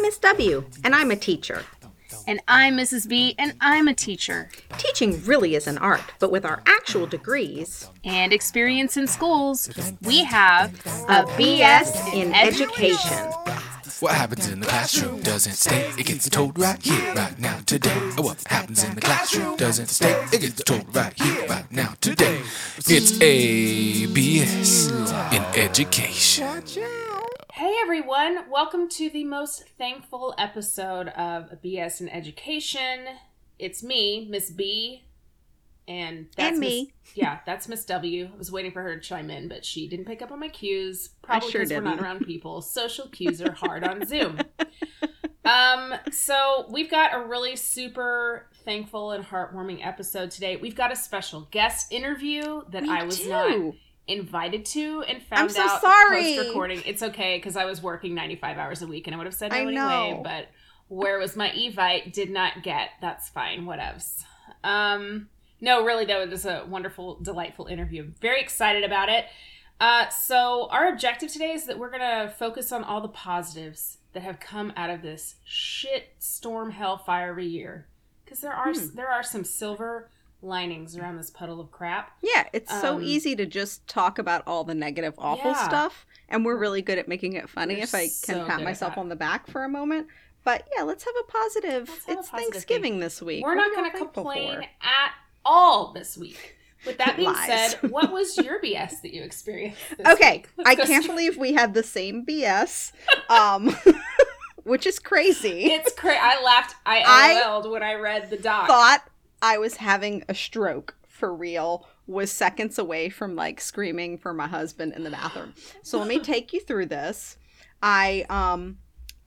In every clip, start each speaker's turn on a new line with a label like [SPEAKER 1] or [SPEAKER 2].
[SPEAKER 1] I'm Miss W, and I'm a teacher.
[SPEAKER 2] And I'm Mrs. B, and I'm a teacher.
[SPEAKER 1] Teaching really is an art, but with our actual degrees
[SPEAKER 2] and experience in schools, we have
[SPEAKER 1] a BS in education.
[SPEAKER 3] What happens in the classroom doesn't stay. It gets told right here, right now, today. Oh, what happens in the classroom doesn't stay. It gets told right here, right now, today. It's a BS in education.
[SPEAKER 2] Hey everyone, welcome to the most thankful episode of BS in Education. It's me, Miss B, and that's
[SPEAKER 1] And me.
[SPEAKER 2] Miss, yeah, that's Miss W. I was waiting for her to chime in, but she didn't pick up on my cues. Probably
[SPEAKER 1] sure
[SPEAKER 2] because we're not around people. Social cues are hard on Zoom. Um, so we've got a really super thankful and heartwarming episode today. We've got a special guest interview that I was not invited to and found
[SPEAKER 1] so
[SPEAKER 2] out
[SPEAKER 1] sorry.
[SPEAKER 2] post recording. It's okay because I was working 95 hours a week and I would have said no
[SPEAKER 1] I
[SPEAKER 2] anyway,
[SPEAKER 1] know.
[SPEAKER 2] but where was my Evite? Did not get. That's fine. Whatevs. Um, no, really though, it was a wonderful, delightful interview. Very excited about it. Uh, so our objective today is that we're gonna focus on all the positives that have come out of this shit storm hellfire year. Because there are
[SPEAKER 1] Hmm.
[SPEAKER 2] there are some silver linings around this puddle of crap.
[SPEAKER 1] Yeah, it's so
[SPEAKER 2] Um,
[SPEAKER 1] easy to just talk about all the negative, awful
[SPEAKER 2] Yeah.
[SPEAKER 1] stuff, and we're really good at making it funny.
[SPEAKER 2] We're
[SPEAKER 1] if I
[SPEAKER 2] so
[SPEAKER 1] can pat myself on the back for a moment, but yeah, let's have a positive.
[SPEAKER 2] Have a
[SPEAKER 1] it's
[SPEAKER 2] positive
[SPEAKER 1] Thanksgiving this week.
[SPEAKER 2] We're
[SPEAKER 1] What
[SPEAKER 2] not going to complain
[SPEAKER 1] for?
[SPEAKER 2] at all this week. With that being
[SPEAKER 1] Lies.
[SPEAKER 2] said, what was your BS that you experienced? This
[SPEAKER 1] Okay? I can't
[SPEAKER 2] straight-
[SPEAKER 1] believe we had the same BS, um, which is crazy.
[SPEAKER 2] It's crazy. I laughed. I LOL'd when I read the doc.
[SPEAKER 1] thought I was having a stroke for real. Was seconds away from like screaming for my husband in the bathroom. So let me take you through this. I um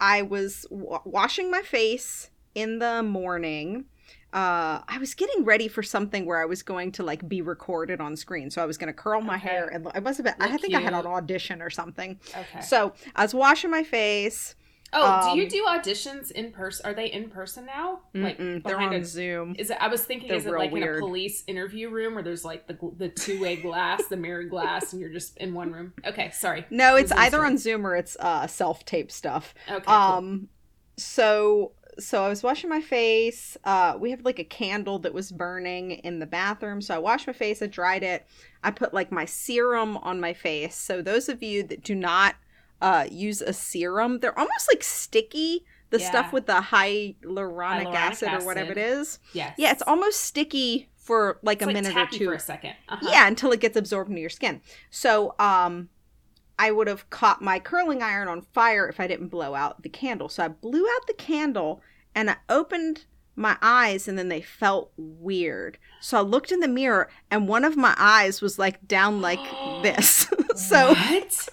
[SPEAKER 1] I was w- washing my face in the morning. Uh, I was getting ready for something where I was going to like be recorded on screen. So I was going to curl my
[SPEAKER 2] Okay.
[SPEAKER 1] hair and I must have been, I think I had an audition or something.
[SPEAKER 2] Okay.
[SPEAKER 1] So I was washing my face.
[SPEAKER 2] Oh, do you
[SPEAKER 1] um,
[SPEAKER 2] do auditions in person? Are they in person now?
[SPEAKER 1] Mm-mm, they're
[SPEAKER 2] behind
[SPEAKER 1] on
[SPEAKER 2] a-
[SPEAKER 1] Zoom.
[SPEAKER 2] Is it? I was thinking,
[SPEAKER 1] They're
[SPEAKER 2] is it like in a police interview room where there's like the the two way glass, the mirror glass, and you're just in one room? Okay, sorry.
[SPEAKER 1] No, it's either
[SPEAKER 2] story.
[SPEAKER 1] on Zoom or it's uh, self tape stuff.
[SPEAKER 2] Okay. cool.
[SPEAKER 1] Um, so so I was washing my face. Uh, we have like a candle that was burning in the bathroom. So I washed my face. I dried it. I put like my serum on my face. So those of you that do not uh, use a serum, they're almost like sticky. The
[SPEAKER 2] Yeah.
[SPEAKER 1] stuff with the hyaluronic,
[SPEAKER 2] Hyaluronic
[SPEAKER 1] acid, or whatever it is. acid.
[SPEAKER 2] yes.
[SPEAKER 1] Yeah, it's almost sticky for like
[SPEAKER 2] It's
[SPEAKER 1] a
[SPEAKER 2] like
[SPEAKER 1] minute or two.
[SPEAKER 2] for a 2nd Uh-huh.
[SPEAKER 1] Yeah, until it gets absorbed into your skin. So, um, I would have caught my curling iron on fire if I didn't blow out the candle. So I blew out the candle and I opened my eyes and then they felt weird. So I looked in the mirror and one of my eyes was like down like this. so
[SPEAKER 2] what?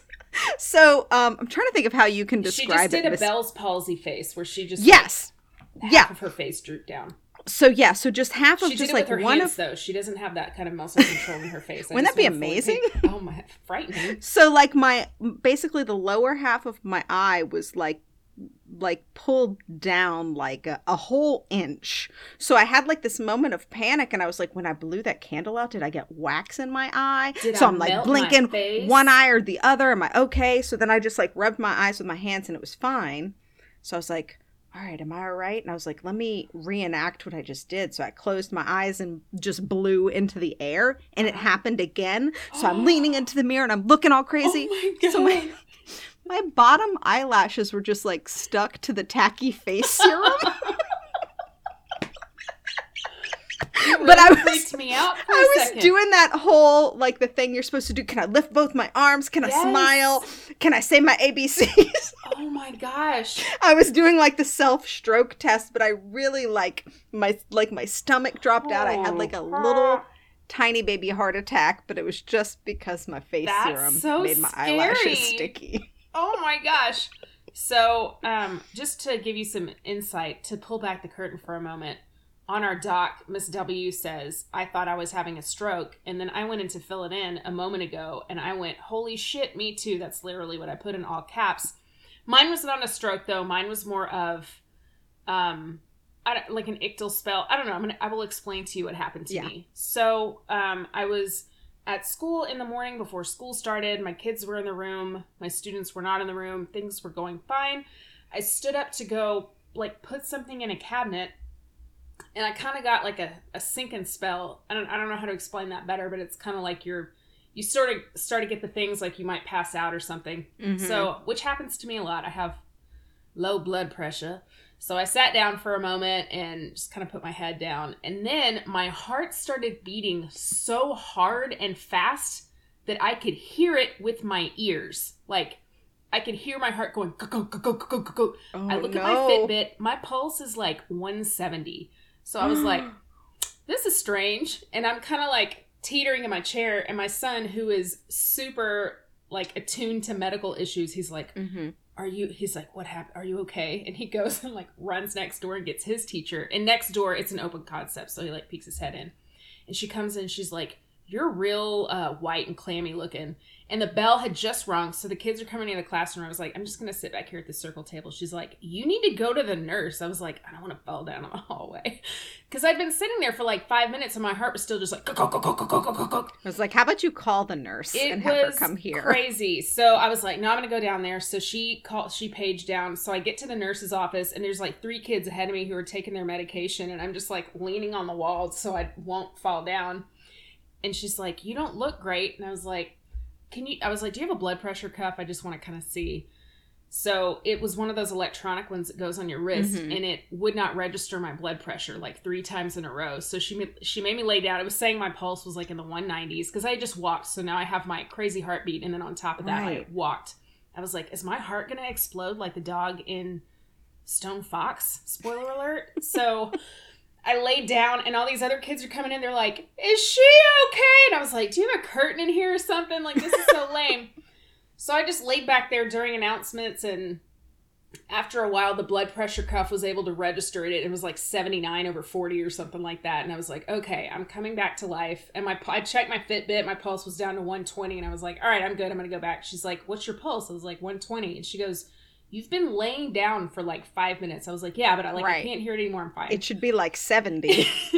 [SPEAKER 1] So um I'm trying to think of how you can describe it.
[SPEAKER 2] She just did
[SPEAKER 1] it.
[SPEAKER 2] a
[SPEAKER 1] Miss-
[SPEAKER 2] Bell's palsy face where she just
[SPEAKER 1] Yes.
[SPEAKER 2] half
[SPEAKER 1] Yeah.
[SPEAKER 2] of her face drooped down.
[SPEAKER 1] So yeah, so just half of
[SPEAKER 2] She
[SPEAKER 1] just like one
[SPEAKER 2] hands
[SPEAKER 1] of
[SPEAKER 2] though. She doesn't have that kind of muscle control in her face.
[SPEAKER 1] Wouldn't that be amazing?
[SPEAKER 2] Oh my, frightening.
[SPEAKER 1] So like my basically the lower half of my eye was like like pulled down like a, a whole inch. So I had like this moment of panic and I was like when I blew that candle out did I get wax in my eye?
[SPEAKER 2] Did
[SPEAKER 1] so
[SPEAKER 2] I
[SPEAKER 1] I'm like blinking one eye or the other. Am I okay? So then I just like rubbed my eyes with my hands and it was fine. So I was like all right, am I all right? And I was like, let me reenact what I just did. So I closed my eyes and just blew into the air, and it uh-huh. happened again. So I'm leaning into the mirror and I'm looking all crazy.
[SPEAKER 2] Oh my god.
[SPEAKER 1] So my, my bottom eyelashes were just like stuck to the tacky face serum.
[SPEAKER 2] Really
[SPEAKER 1] but I was-
[SPEAKER 2] freaked me out for
[SPEAKER 1] was
[SPEAKER 2] second.
[SPEAKER 1] doing that whole like the thing you're supposed to do. Can I lift both my arms? Can I smile? Can I say my ABCs?
[SPEAKER 2] Oh my gosh.
[SPEAKER 1] I was doing like the self stroke test, but I really like my like my stomach dropped out. I had like a little tiny baby heart attack, but it was just because my face
[SPEAKER 2] That's
[SPEAKER 1] serum
[SPEAKER 2] so
[SPEAKER 1] made my
[SPEAKER 2] scary.
[SPEAKER 1] eyelashes sticky.
[SPEAKER 2] Oh my gosh. So, um, just to give you some insight, to pull back the curtain for a moment, on our doc, Miss W says, I thought I was having a stroke. And then I went in to fill it in a moment ago and I went, Holy shit, me too. That's literally what I put in all caps. Mine was not on a stroke though. Mine was more of um I don't, like an ictal spell. I don't know. I'm gonna I will explain to you what happened to
[SPEAKER 1] Yeah.
[SPEAKER 2] me. So, um I was at school in the morning before school started. My kids were in the room. My students were not in the room. Things were going fine. I stood up to go like put something in a cabinet and I kind of got like a, a sinking spell. I don't, I don't know how to explain that better, but it's kind of like you're, you sort of start to get the things like you might pass out or something.
[SPEAKER 1] Mhm.
[SPEAKER 2] So, which happens to me a lot. I have low blood pressure. So I sat down for a moment and just kind of put my head down. And then my heart started beating so hard and fast that I could hear it with my ears. Like, I could hear my heart going, go, go, go, go, go, go, go.
[SPEAKER 1] Oh,
[SPEAKER 2] I look
[SPEAKER 1] no.
[SPEAKER 2] at my Fitbit, my pulse is like 170. So I was like, this is strange. And I'm kind of like teetering in my chair. And my son, who is super like attuned to medical issues, he's like,
[SPEAKER 1] Mhm.
[SPEAKER 2] Are you he's like what happened? Are you okay? And he goes and like runs next door and gets his teacher. And next door it's an open concept so he like peeks his head in. And she comes in she's like you're real uh, white and clammy looking and the bell had just rung so the kids are coming into the classroom i was like i'm just gonna sit back here at the circle table she's like you need to go to the nurse i was like i don't want to fall down in the hallway because i'd been sitting there for like five minutes and my heart was still just like go go go go go go go go go
[SPEAKER 1] I was like, how about you call the nurse
[SPEAKER 2] it
[SPEAKER 1] and have her come here?
[SPEAKER 2] crazy. So I was like, no, I'm gonna go down there. So she called, she paged down. So I get to the nurse's office, and there's like three kids ahead of me who are taking their medication, and I'm just like leaning on the wall so I won't fall down. And she's like, you don't look great. And I was like, can you? I was like, do you have a blood pressure cuff? I just want to kind of see. So it was one of those electronic ones that goes on your wrist,
[SPEAKER 1] Mhm.
[SPEAKER 2] and it would not register my blood pressure like three times in a row. So she ma- she made me lay down. It was saying my pulse was like in the 190s because I just walked. So now I have my crazy heartbeat, and then on top of that, I walked. I was like, is my heart gonna explode like the dog in Stone Fox? Spoiler alert. So. I laid down and all these other kids are coming in. They're like, Is she okay? And I was like, Do you have a curtain in here or something? Like, this is so lame. So I just laid back there during announcements, and after a while, the blood pressure cuff was able to register it. It was like 79 over 40 or something like that. And I was like, okay, I'm coming back to life. And my I checked my Fitbit, my pulse was down to 120, and I was like, all right, I'm good. I'm gonna go back. She's like, what's your pulse? I was like, 120, and she goes. You've been laying down for like five minutes. I was like, yeah, but I like I can't hear it anymore. I'm fine.
[SPEAKER 1] It should be like 70.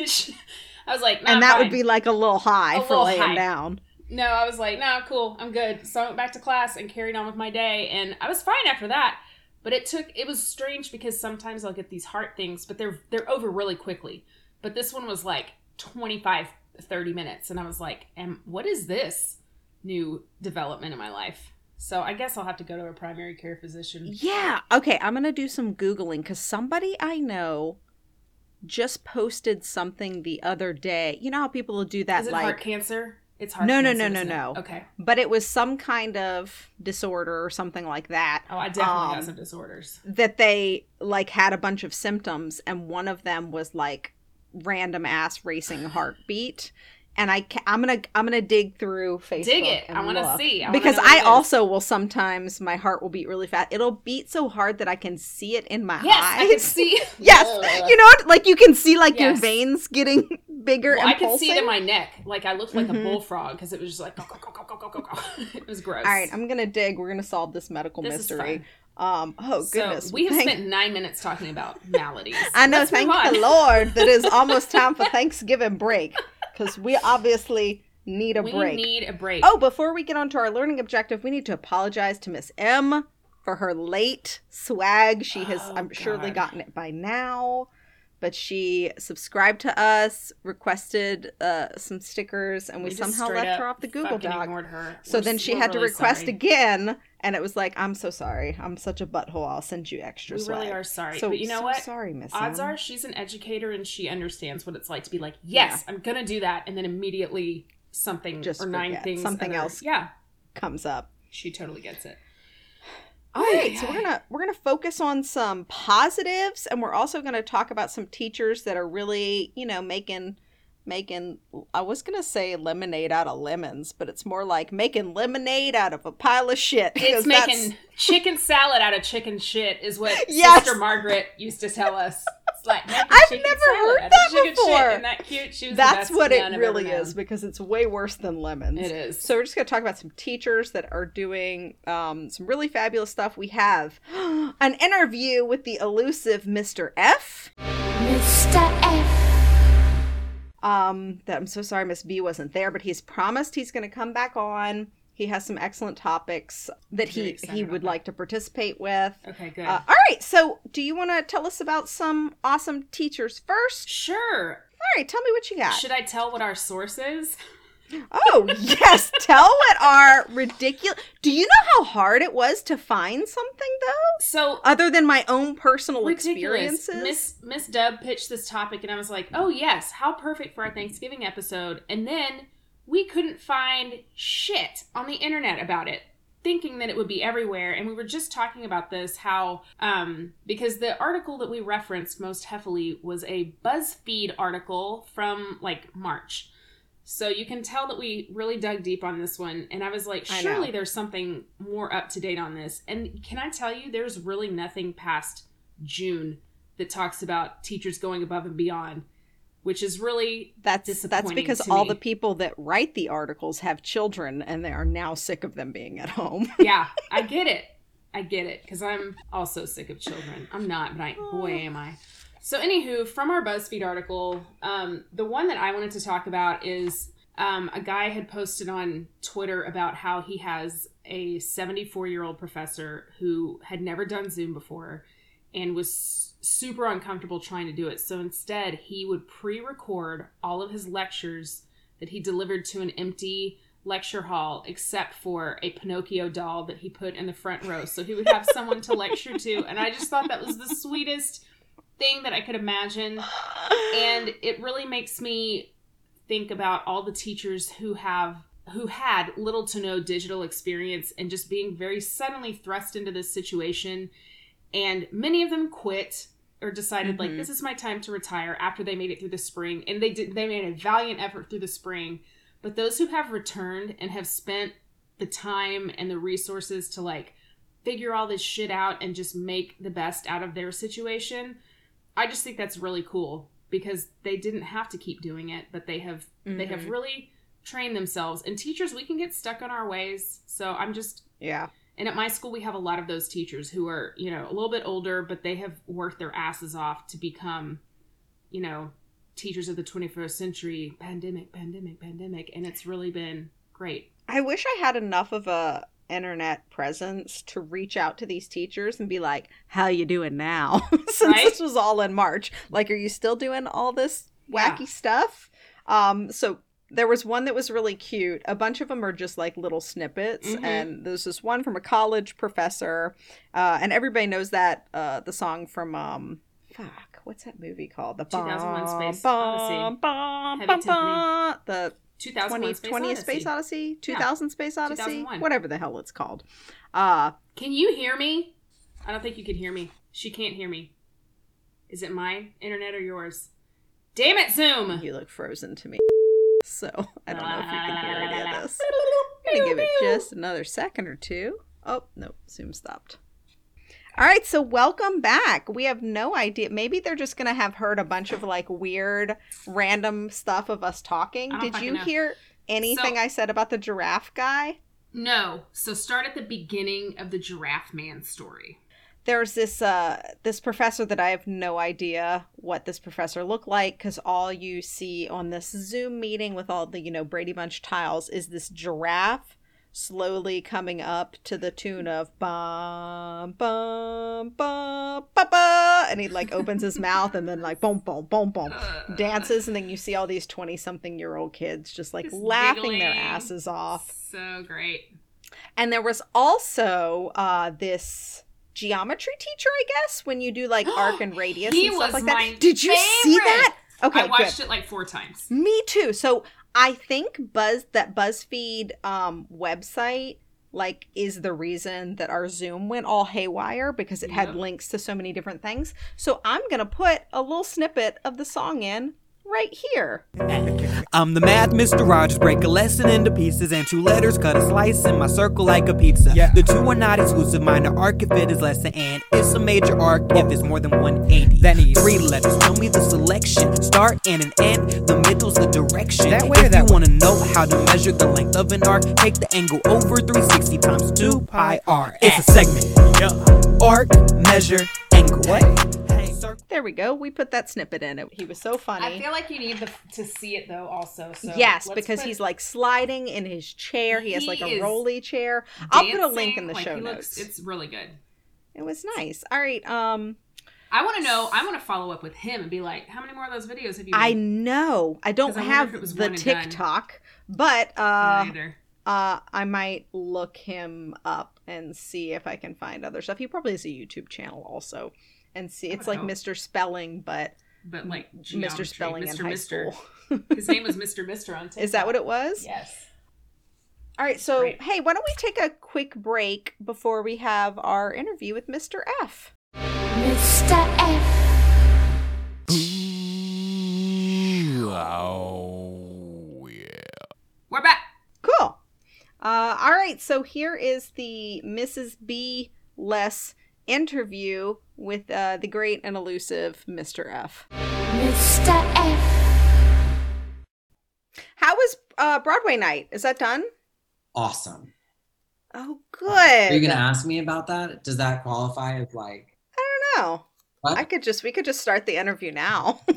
[SPEAKER 2] I was like, nah,
[SPEAKER 1] and that
[SPEAKER 2] fine.
[SPEAKER 1] would be like a little high
[SPEAKER 2] A
[SPEAKER 1] for
[SPEAKER 2] little
[SPEAKER 1] laying
[SPEAKER 2] high.
[SPEAKER 1] down.
[SPEAKER 2] No, I was like, no, cool, I'm good. So I went back to class and carried on with my day, and I was fine after that. But it took it was strange because sometimes I'll get these heart things, but they're they're over really quickly. But this one was like 25, 30 minutes, and I was like, and what is this new development in my life? So I guess I'll have to go to a primary care physician.
[SPEAKER 1] Yeah. Okay, I'm going to do some Googling because somebody I know just posted something the other day. You know how people will do that
[SPEAKER 2] Is it
[SPEAKER 1] like
[SPEAKER 2] heart cancer? It's heart
[SPEAKER 1] No, no,
[SPEAKER 2] cancer.
[SPEAKER 1] no, no,
[SPEAKER 2] isn't
[SPEAKER 1] no.
[SPEAKER 2] Okay.
[SPEAKER 1] but it was some kind of disorder or something like that
[SPEAKER 2] Oh, I definitely
[SPEAKER 1] Um,
[SPEAKER 2] got some disorders.
[SPEAKER 1] that they like had a bunch of symptoms and one of them was like random ass racing heartbeat and I ca- I'm gonna I'm gonna dig through Facebook.
[SPEAKER 2] Dig it. I want to see I
[SPEAKER 1] because I also will sometimes my heart will beat really fast. It'll beat so hard that I can see it in my
[SPEAKER 2] yes,
[SPEAKER 1] eyes.
[SPEAKER 2] I can see.
[SPEAKER 1] yes, you know? Like you can see like
[SPEAKER 2] yes.
[SPEAKER 1] your veins getting bigger.
[SPEAKER 2] Well, I can pulsing. see it in my neck. Like I looked like
[SPEAKER 1] mm-hmm.
[SPEAKER 2] a bullfrog because it was just like go go go go go go go. it was gross.
[SPEAKER 1] All right, I'm gonna dig. We're gonna solve this medical
[SPEAKER 2] this
[SPEAKER 1] mystery. Um, oh goodness.
[SPEAKER 2] So we have
[SPEAKER 1] thank-
[SPEAKER 2] spent nine minutes talking about maladies.
[SPEAKER 1] I know,
[SPEAKER 2] Let's
[SPEAKER 1] thank the Lord that it is almost time for Thanksgiving break because we obviously need a
[SPEAKER 2] we
[SPEAKER 1] break.
[SPEAKER 2] We need a break.
[SPEAKER 1] Oh, before we get on to our learning objective, we need to apologize to Miss M for her late swag. She has,
[SPEAKER 2] Oh,
[SPEAKER 1] I'm surely gotten it by now, but she subscribed to us, requested uh, some stickers, and we,
[SPEAKER 2] just
[SPEAKER 1] somehow left her off the Google Doc.
[SPEAKER 2] Her.
[SPEAKER 1] So
[SPEAKER 2] We're
[SPEAKER 1] then she had to
[SPEAKER 2] really
[SPEAKER 1] request
[SPEAKER 2] sorry.
[SPEAKER 1] again, and it was like, "I'm so sorry. I'm such a butthole. I'll send you extra
[SPEAKER 2] We
[SPEAKER 1] swag."
[SPEAKER 2] really are sorry,
[SPEAKER 1] So,
[SPEAKER 2] but you know
[SPEAKER 1] so
[SPEAKER 2] what?
[SPEAKER 1] Sorry, Miss.
[SPEAKER 2] Odds are she's an educator and she understands what it's like to be like, yes, I'm gonna do that, and then immediately something
[SPEAKER 1] Just
[SPEAKER 2] or nine things,
[SPEAKER 1] Something
[SPEAKER 2] other-
[SPEAKER 1] else.
[SPEAKER 2] Yeah,
[SPEAKER 1] comes up.
[SPEAKER 2] she totally gets it.
[SPEAKER 1] All right, so we're gonna we're gonna focus on some positives, and we're also gonna talk about some teachers that are really, you know, making making. I was gonna say lemonade out of lemons, but it's more like making lemonade out of a pile of shit.
[SPEAKER 2] It's
[SPEAKER 1] that's-
[SPEAKER 2] making chicken salad out of chicken shit, is what
[SPEAKER 1] Yes.
[SPEAKER 2] Sister Margaret used to tell us. It's like
[SPEAKER 1] I've never heard that before.
[SPEAKER 2] Shit. That cute? She was the
[SPEAKER 1] That's
[SPEAKER 2] best
[SPEAKER 1] what
[SPEAKER 2] nun
[SPEAKER 1] it
[SPEAKER 2] I've
[SPEAKER 1] really is because it's way worse than lemons.
[SPEAKER 2] It is.
[SPEAKER 1] So we're just going to talk about some teachers that are doing um, some really fabulous stuff. We have an interview with the elusive Mr. F.
[SPEAKER 4] Mr. F.
[SPEAKER 1] Um, that I'm so sorry Miss B wasn't there, but he's promised he's going to come back on He has some excellent topics that he he would like to participate with.
[SPEAKER 2] Okay, good.
[SPEAKER 1] Uh, all right, so do you want to tell us about some awesome teachers first?
[SPEAKER 2] sure.
[SPEAKER 1] All right, tell me what you got.
[SPEAKER 2] Should I tell what our source is?
[SPEAKER 1] Oh, yes. Tell what our ridiculous. Do you know how hard it was to find something, though?
[SPEAKER 2] So
[SPEAKER 1] Other than my own personal
[SPEAKER 2] ridiculous.
[SPEAKER 1] experiences?
[SPEAKER 2] Miss Miss Dub pitched this topic, and I was like, "Oh yes, how perfect for our Thanksgiving episode." And then we couldn't find shit on the internet about it, thinking that it would be everywhere. And we were just talking about this how um, because the article that we referenced most heavily was a BuzzFeed article from like March. So you can tell that we really dug deep on this one. And I was like, surely there's something more up to date on this. And can I tell you, there's really nothing past June that talks about teachers going above and beyond, which is really
[SPEAKER 1] That's that's because all
[SPEAKER 2] me.
[SPEAKER 1] the people that write the articles have children and they are now sick of them being at home.
[SPEAKER 2] yeah, I get it. I get it because I'm also sick of children. I'm not, but I, boy, am I. So, anywho, from our BuzzFeed article, um, the one that I wanted to talk about is um, a guy had posted on Twitter about how he has a 74 year old professor who had never done Zoom before and was super uncomfortable trying to do it. So instead, he would pre record all of his lectures that he delivered to an empty lecture hall except for a Pinocchio doll that he put in the front row. So he would have someone to lecture to. And I just thought that was the sweetest thing that I could imagine. And it really makes me think about all the teachers who have who had little to no digital experience and just being very suddenly thrust into this situation and many of them quit or decided like
[SPEAKER 1] Mhm.
[SPEAKER 2] this is my time to retire after they made it through the spring and they did they made a valiant effort through the spring but those who have returned and have spent the time and the resources to like figure all this shit out and just make the best out of their situation i just think that's really cool because they didn't have to keep doing it but they have they have
[SPEAKER 1] Mhm.
[SPEAKER 2] really trained themselves and teachers we can get stuck on our ways so i'm just
[SPEAKER 1] yeah.
[SPEAKER 2] and at my school, we have a lot of those teachers who are, you know, a little bit older, but they have worked their asses off to become, you know, teachers of the 21st century. Pandemic, pandemic, pandemic. And it's really been great.
[SPEAKER 1] I wish I had enough of a internet presence to reach out to these teachers and be like, "How you doing now?" Since
[SPEAKER 2] Right?
[SPEAKER 1] this was all in March. Like, are you still doing all this wacky
[SPEAKER 2] Yeah.
[SPEAKER 1] stuff? Um, so there was one that was really cute. A bunch of them are just like little snippets,
[SPEAKER 2] Mhm.
[SPEAKER 1] and there's this one from a college professor, uh, and everybody knows that uh, the song from um, fuck, what's that movie called? The
[SPEAKER 2] 2001
[SPEAKER 1] Bum,
[SPEAKER 2] Space Odyssey.
[SPEAKER 1] bum,
[SPEAKER 2] Heavy
[SPEAKER 1] bum, bum. The
[SPEAKER 2] 2001
[SPEAKER 1] 20,
[SPEAKER 2] Space
[SPEAKER 1] 20th
[SPEAKER 2] Odyssey.
[SPEAKER 1] Space Odyssey, 2000 Space Odyssey,
[SPEAKER 2] 2001.
[SPEAKER 1] whatever the hell it's called. Uh,
[SPEAKER 2] Can you hear me? I don't think you can hear me. She can't hear me. Is it my internet or yours? Damn it, Zoom!
[SPEAKER 1] you look frozen to me, so I don't know if you can hear any of this. I'm gonna give it just another second or two. Oh no, Zoom stopped. All right, so welcome back. We have no idea. Maybe they're just gonna have heard a bunch of like weird, random stuff of us talking. Did you
[SPEAKER 2] know.
[SPEAKER 1] hear anything
[SPEAKER 2] So-
[SPEAKER 1] I said about the giraffe guy?
[SPEAKER 2] No. So start at the beginning of the Giraffe Man story.
[SPEAKER 1] there's this uh this professor that I have no idea what this professor looked like because all you see on this Zoom meeting with all the you know Brady Bunch tiles is this giraffe slowly coming up to the tune of bum bum bum ba ba and he like opens his mouth and then like boom boom boom boom dances and then you see all these 20 something year old kids just like
[SPEAKER 2] Just
[SPEAKER 1] laughing their asses off
[SPEAKER 2] So great.
[SPEAKER 1] and there was also uh this geometry teacher, I guess, when you do like arc and radius
[SPEAKER 2] He
[SPEAKER 1] and stuff
[SPEAKER 2] was
[SPEAKER 1] like
[SPEAKER 2] my
[SPEAKER 1] that. Did you see that? Okay,
[SPEAKER 2] I watched
[SPEAKER 1] good.
[SPEAKER 2] it like four times.
[SPEAKER 1] Me too. So I think Buzz that BuzzFeed um website like is the reason that our Zoom went all haywire because it had links to so many different things. So I'm gonna put a little snippet of the song in right here.
[SPEAKER 5] I'm the math Mr. Rogers, break a lesson into pieces and two letters cut a slice in my circle like a pizza.
[SPEAKER 6] Yeah.
[SPEAKER 5] The two are not exclusive, minor arc if it is less than and it's a major arc if it's more than 180.
[SPEAKER 6] That needs-
[SPEAKER 5] three letters. Tell me the selection, start and an end. The middle's the direction.
[SPEAKER 6] That way or
[SPEAKER 5] if
[SPEAKER 6] that
[SPEAKER 5] you
[SPEAKER 6] way?
[SPEAKER 5] wanna know how to measure the length of an arc, take the angle over 360 times 2 pi r. It's a segment.
[SPEAKER 6] Yeah.
[SPEAKER 5] Arc, measure, angle.
[SPEAKER 6] What?
[SPEAKER 5] Hey, circle.
[SPEAKER 1] There we go. We put that snippet in. It. He was so funny.
[SPEAKER 2] I feel like you need the, to see it though, also. So
[SPEAKER 1] yes, because
[SPEAKER 2] put
[SPEAKER 1] he's like sliding in his chair. He, has like a
[SPEAKER 2] is
[SPEAKER 1] rolly chair. I'll put a link in the
[SPEAKER 2] like,
[SPEAKER 1] show
[SPEAKER 2] he
[SPEAKER 1] notes.
[SPEAKER 2] looks- it's really good.
[SPEAKER 1] it was nice. All right. Um,
[SPEAKER 2] I want to know. I want to follow up with him and be like, how many more of those videos have you?
[SPEAKER 1] I
[SPEAKER 2] made?
[SPEAKER 1] know I don't have
[SPEAKER 2] if it was
[SPEAKER 1] the
[SPEAKER 2] one and done.
[SPEAKER 1] TikTok, but uh, uh, I might look him up and see if I can find other stuff. He probably has a YouTube channel also, and see it's like
[SPEAKER 2] hope.
[SPEAKER 1] Mr. Spelling, but
[SPEAKER 2] But like
[SPEAKER 1] Mr.
[SPEAKER 2] geometry,
[SPEAKER 1] Spelling in
[SPEAKER 2] Mr.
[SPEAKER 1] high
[SPEAKER 2] Mister.
[SPEAKER 1] school.
[SPEAKER 2] His name was Mr. Mister on TikTok.
[SPEAKER 1] Is that what it was?
[SPEAKER 2] Yes.
[SPEAKER 1] All right, so
[SPEAKER 2] Great.
[SPEAKER 1] hey, why don't we take a quick break before we have our interview with Mr. F?
[SPEAKER 4] Mr. F.
[SPEAKER 3] Oh, yeah.
[SPEAKER 2] We're back.
[SPEAKER 1] Cool. Uh, all right, so here is the Mrs. B. Less interview with uh, the great and elusive Mr. F.
[SPEAKER 4] Mr. F.
[SPEAKER 1] How was uh, Broadway night? Is that done?
[SPEAKER 6] Awesome.
[SPEAKER 1] Oh, good.
[SPEAKER 6] Are you gonna ask me about that? Does that qualify as like
[SPEAKER 1] I don't know.
[SPEAKER 6] what?
[SPEAKER 1] I could just we could just start the interview now. all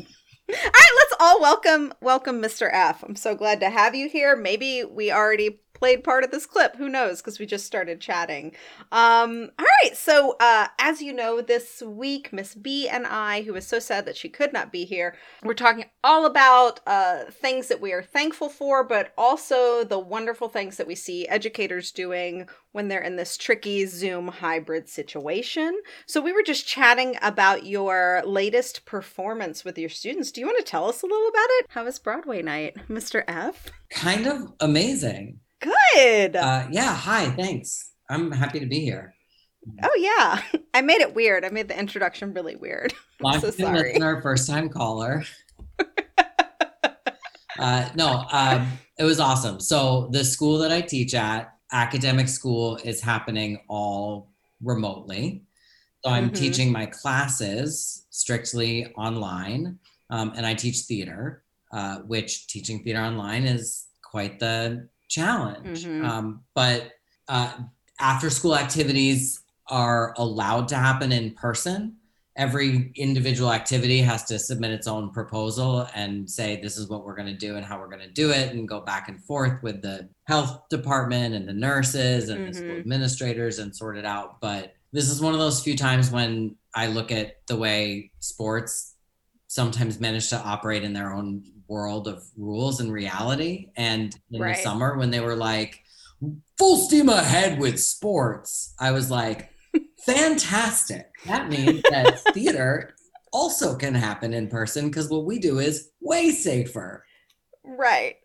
[SPEAKER 1] right, let's all welcome welcome Mr. F. I'm so glad to have you here. Maybe we already played part of this clip. Who knows? Because we just started chatting. Um, all right. So uh, as you know, this week Miss B and I, who is so sad that she could not be here, we're talking all about uh, things that we are thankful for, but also the wonderful things that we see educators doing when they're in this tricky Zoom hybrid situation. So we were just chatting about your latest performance with your students. Do you want to tell us a little about it? How was Broadway night, Mr. F?
[SPEAKER 6] kind of amazing?
[SPEAKER 1] Good.
[SPEAKER 6] Uh, yeah. Hi. Thanks. I'm happy to be here.
[SPEAKER 1] oh yeah, I made it weird. I made the introduction really weird.
[SPEAKER 6] Long
[SPEAKER 1] so sorry.
[SPEAKER 6] listener, first time caller. uh, no, um, it was awesome. So the school that I teach at, academic school, is happening all remotely. So I'm
[SPEAKER 1] Mhm.
[SPEAKER 6] teaching my classes strictly online, um, and I teach theater, uh, which teaching theater online is quite the challenge.
[SPEAKER 1] Mhm.
[SPEAKER 6] Um, but uh, after school activities are allowed to happen in person every individual activity has to submit its own proposal and say this is what we're going to do and how we're going to do it and go back and forth with the health department and the nurses and the school
[SPEAKER 1] Mhm.
[SPEAKER 6] administrators and sort it out but this is one of those few times when i look at the way sports sometimes manage to operate in their own world of rules and reality and in
[SPEAKER 1] Right.
[SPEAKER 6] the summer when they were like full steam ahead with sports i was like fantastic. That means that theater also can happen in person because what we do is way safer.
[SPEAKER 1] Right.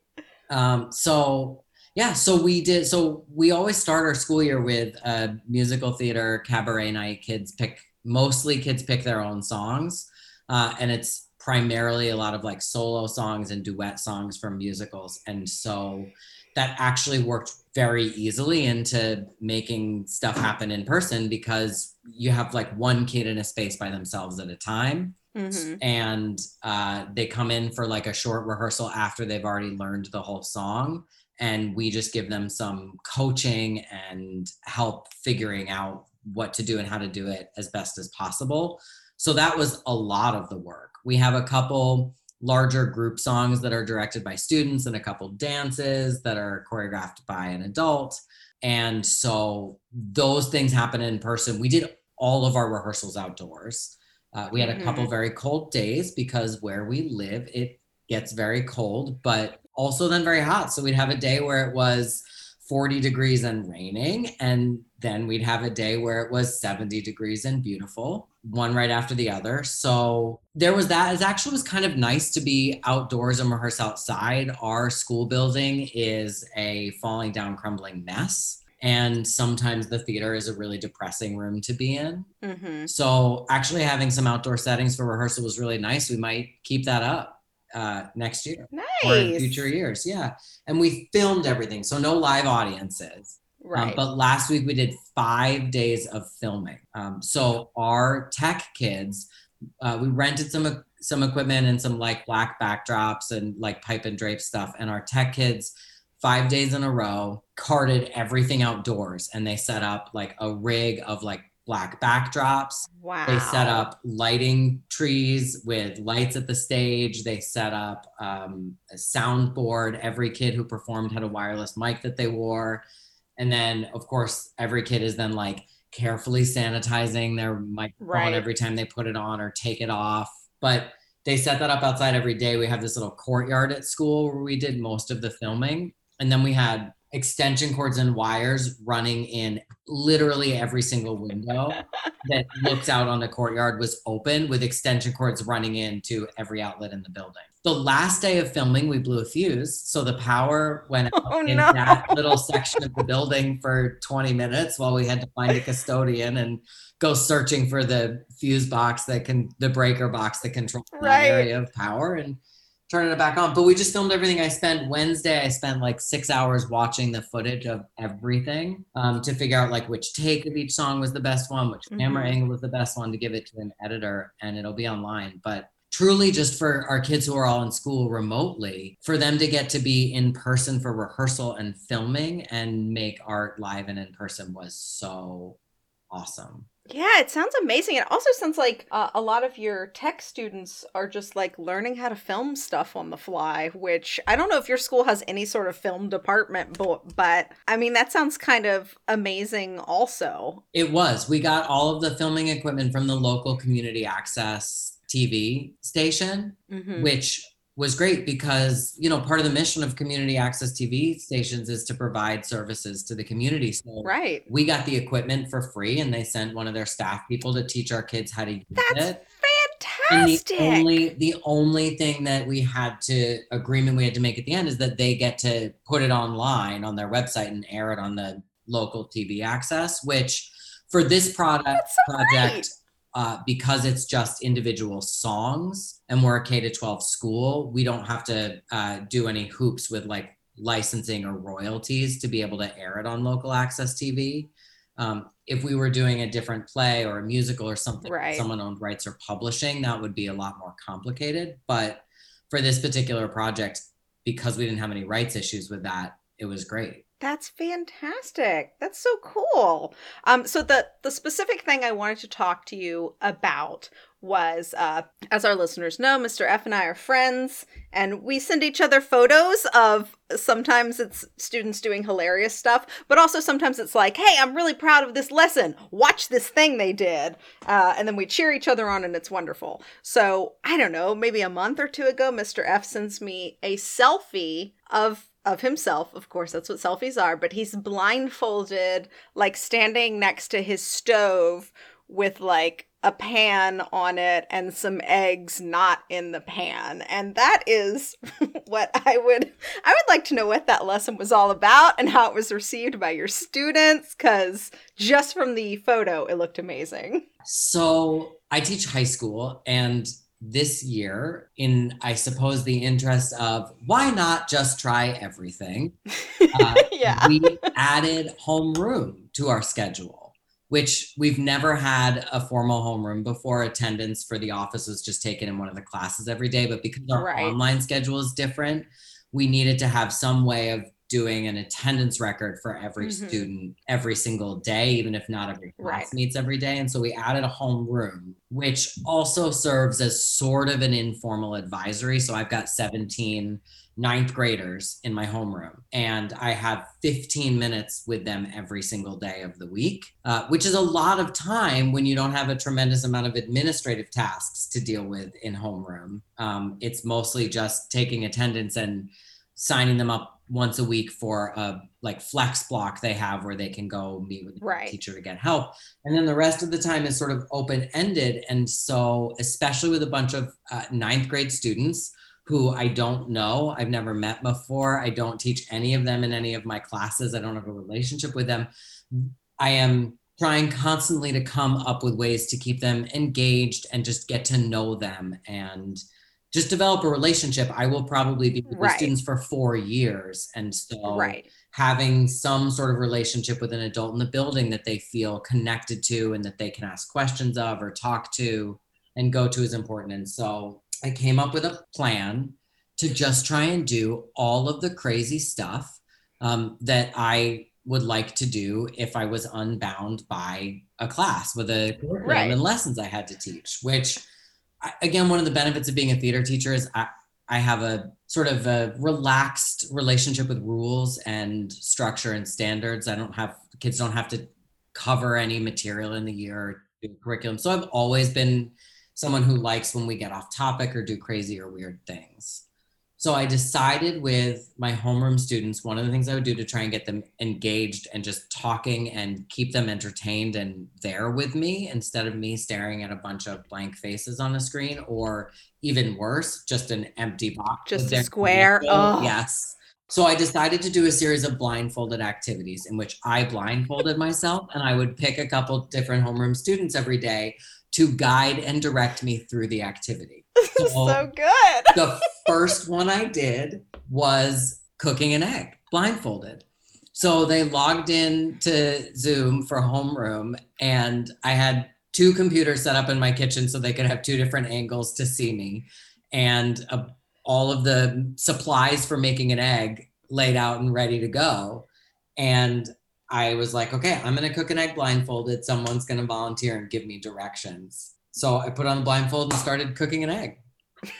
[SPEAKER 6] Um, so yeah, so we did. So we always start our school year with a musical theater cabaret night. Kids pick mostly kids pick their own songs, uh, and it's primarily a lot of like solo songs and duet songs from musicals. And so that actually worked very easily into making stuff happen in person because you have like one kid in a space by themselves at a time.
[SPEAKER 1] Hmm
[SPEAKER 6] and uh, they come in for like a short rehearsal after they've already learned the whole song and we just give them some coaching and help figuring out what to do and how to do it as best as possible. So that was a lot of the work we have a couple larger group songs that are directed by students and a couple dances that are choreographed by an adult. And so those things happen in person. We did all of our rehearsals outdoors. Uh, we had a couple very cold days because where we live, it gets very cold, but also then very hot. So we'd have a day where it was 40 degrees and raining, and then we'd have a day where it was 70 degrees and beautiful, one right after the other. So there was that. It actually was kind of nice to be outdoors and rehearse outside. Our school building is a falling down, crumbling mess. And sometimes the theater is a really depressing room to be in.
[SPEAKER 1] hmm
[SPEAKER 6] So actually having some outdoor settings for rehearsal was really nice. We might keep that up uh, next year or in future years. Yeah. And we filmed everything. So no live audiences. Um,
[SPEAKER 1] Right.
[SPEAKER 6] but last week we did five days of filming. Um, so our tech kids, uh, we rented some some equipment and some like black backdrops and like pipe and drape stuff. And our tech kids, five days in a row, carted everything outdoors, and they set up like a rig of like black backdrops.
[SPEAKER 1] Wow.
[SPEAKER 6] They set up lighting trees with lights at the stage. They set up um, a soundboard. Every kid who performed had a wireless mic that they wore. And then, of course, every kid is then like carefully sanitizing their microphone
[SPEAKER 1] Right.
[SPEAKER 6] every time they put it on or take it off. But they set that up outside every day. We have this little courtyard at school where we did most of the filming. And then we had extension cords and wires running in literally every single window that looks out on the courtyard was open with extension cords running into every outlet in the building. The last day of filming, we blew a fuse. So the power went oh, out
[SPEAKER 1] Oh,
[SPEAKER 6] in
[SPEAKER 1] no.
[SPEAKER 6] that little section of the building for 20 minutes while we had to find a custodian and go searching for the fuse box that can, the breaker box that controls
[SPEAKER 1] Right.
[SPEAKER 6] that area of power and turning it back on. But we just filmed everything. I spent Wednesday, I spent like six hours watching the footage of everything um, to figure out like which take of each song was the best one, which camera
[SPEAKER 1] Mhm.
[SPEAKER 6] angle was the best one to give it to an editor, and it'll be online. But truly, just for our kids who are all in school remotely, for them to get to be in person for rehearsal and filming and make art live and in person was so awesome.
[SPEAKER 1] Yeah, it sounds amazing. It also sounds like uh, a lot of your tech students are just like learning how to film stuff on the fly, which I don't know if your school has any sort of film department, but, but I mean, that sounds kind of amazing also.
[SPEAKER 6] It was. We got all of the filming equipment from the local community access TV station,
[SPEAKER 1] Mhm.
[SPEAKER 6] which was great because, you know, part of the mission of community access TV stations is to provide services to the community. So
[SPEAKER 1] Right.
[SPEAKER 6] we got the equipment for free and they sent one of their staff people to teach our kids how to use
[SPEAKER 1] That's
[SPEAKER 6] it. And the
[SPEAKER 1] fantastic.
[SPEAKER 6] only the only thing that we had to agreement we had to make at the end is that they get to put it online on their website and air it on the local TV access, which for this product
[SPEAKER 1] so
[SPEAKER 6] project, uh, because it's just individual songs and we're a K to 12 school, we don't have to uh, do any hoops with like licensing or royalties to be able to air it on local access TV. Um, if we were doing a different play or a musical or something,
[SPEAKER 1] Right.
[SPEAKER 6] someone owned rights or publishing, that would be a lot more complicated. But for this particular project, because we didn't have any rights issues with that, it was great.
[SPEAKER 1] That's fantastic. That's so cool. Um, so the the specific thing I wanted to talk to you about was, uh, as our listeners know, Mr. F and I are friends, and we send each other photos of. Sometimes it's students doing hilarious stuff, but also sometimes it's like, "Hey, I'm really proud of this lesson. Watch this thing they did," uh, and then we cheer each other on, and it's wonderful. So I don't know, maybe a month or two ago, Mr. F sends me a selfie of of himself. Of course, that's what selfies are, but he's blindfolded, like standing next to his stove with like a pan on it and some eggs not in the pan. And that is what I would I would like to know what that lesson was all about and how it was received by your students cuz just from the photo it looked amazing.
[SPEAKER 6] So I teach high school, and this year, in I suppose the interest of why not just try everything, uh,
[SPEAKER 1] yeah.
[SPEAKER 6] we added homeroom to our schedule, which we've never had a formal homeroom before. Attendance for the office was just taken in one of the classes every day, but because our
[SPEAKER 1] Right.
[SPEAKER 6] online schedule is different, we needed to have some way of doing an attendance record for every
[SPEAKER 1] Mhm.
[SPEAKER 6] student every single day, even if not every class
[SPEAKER 1] Right.
[SPEAKER 6] meets every day. And so we added a homeroom, which also serves as sort of an informal advisory. So I've got 17 ninth graders in my homeroom and I have 15 minutes with them every single day of the week, uh, which is a lot of time when you don't have a tremendous amount of administrative tasks to deal with in homeroom. Um, it's mostly just taking attendance and signing them up once a week for a like flex block they have where they can go meet with the
[SPEAKER 1] Right.
[SPEAKER 6] teacher to get help and then the rest of the time is sort of open ended and so especially with a bunch of uh, ninth grade students who i don't know i've never met before i don't teach any of them in any of my classes i don't have a relationship with them i am trying constantly to come up with ways to keep them engaged and just get to know them and just develop a relationship i will probably be with
[SPEAKER 1] Right.
[SPEAKER 6] students for four years and so
[SPEAKER 1] Right.
[SPEAKER 6] having some sort of relationship with an adult in the building that they feel connected to and that they can ask questions of or talk to and go to is important. And so I came up with a plan to just try and do all of the crazy stuff um, that I would like to do if I was unbound by a class with a curriculum
[SPEAKER 1] Right.
[SPEAKER 6] and lessons I had to teach, which again, one of the benefits of being a theater teacher is I, I have a sort of a relaxed relationship with rules and structure and standards. I don't have kids don't have to cover any material in the year curriculum. So I've always been someone who likes when we get off topic or do crazy or weird things. So I decided with my homeroom students, one of the things I would do to try and get them engaged and just talking and keep them entertained and there with me instead of me staring at a bunch of blank faces on a screen or even worse, just an empty box.
[SPEAKER 1] Just a square? Ugh.
[SPEAKER 6] Yes. So I decided to do a series of blindfolded activities in which I blindfolded myself and I would pick a couple different homeroom students every day to guide and direct me through the activity.
[SPEAKER 1] so good.
[SPEAKER 6] the first one I did was cooking an egg blindfolded. So they logged in to Zoom for homeroom, and I had two computers set up in my kitchen so they could have two different angles to see me, and uh, all of the supplies for making an egg laid out and ready to go. And I was like, okay, I'm gonna cook an egg blindfolded. Someone's gonna volunteer and give me directions. So I put on the blindfold and started cooking an egg.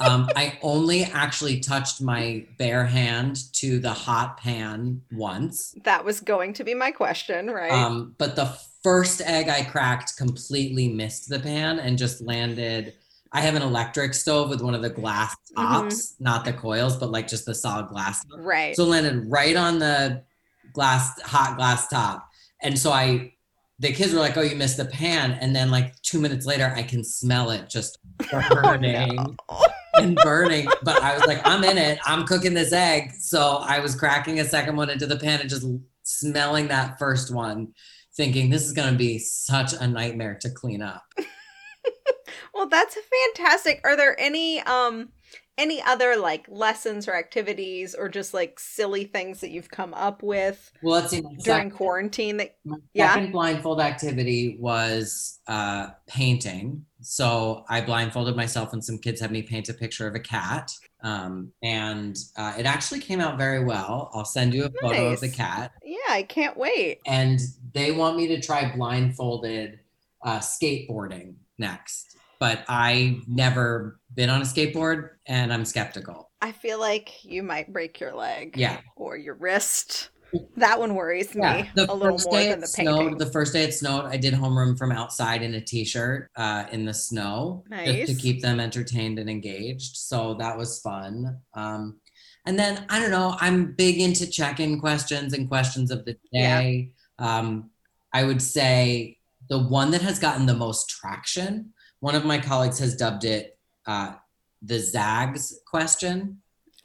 [SPEAKER 6] Um, I only actually touched my bare hand to the hot pan once.
[SPEAKER 1] That was going to be my question, right?
[SPEAKER 6] Um, but the first egg I cracked completely missed the pan and just landed. I have an electric stove with one of the glass tops, not the coils, but like just the solid glass.
[SPEAKER 1] right.
[SPEAKER 6] So landed right on the glass, hot glass top. And so I, the kids were like, "Oh, you missed the pan," and then like two minutes later, I can smell it just burning and burning. But I was like, I'm in it. I'm cooking this egg. So I was cracking a second one into the pan and just smelling that first one, thinking this is going to be such a nightmare to clean up.
[SPEAKER 1] Well, that's fantastic. Are there any um any other like lessons or activities or just like silly things that you've come up with
[SPEAKER 6] Well, let's see.
[SPEAKER 1] During
[SPEAKER 6] second,
[SPEAKER 1] quarantine that
[SPEAKER 6] my
[SPEAKER 1] Yeah.
[SPEAKER 6] second blindfold activity was uh, painting. So I blindfolded myself, and some kids had me paint a picture of a cat. Um, and uh, it actually came out very well. I'll send you a photo of the cat.
[SPEAKER 1] Yeah, I can't wait.
[SPEAKER 6] and they want me to try blindfolded uh, skateboarding next. But I never been on a skateboard, and I'm skeptical.
[SPEAKER 1] I feel like you might break your leg.
[SPEAKER 6] Yeah.
[SPEAKER 1] Or your wrist. That one worries me
[SPEAKER 6] Yeah, the
[SPEAKER 1] a little more than the
[SPEAKER 6] snowed.
[SPEAKER 1] painting.
[SPEAKER 6] The first day it snowed, I did homeroom from outside in a t-shirt uh, in the snow, just to keep them entertained and engaged. So that was fun. Um, and then I don't know. I'm big into check-in questions and questions of the
[SPEAKER 1] Yeah.
[SPEAKER 6] day. Um, I would say the one that has gotten the most traction. One of my colleagues has dubbed it uh, the Zags question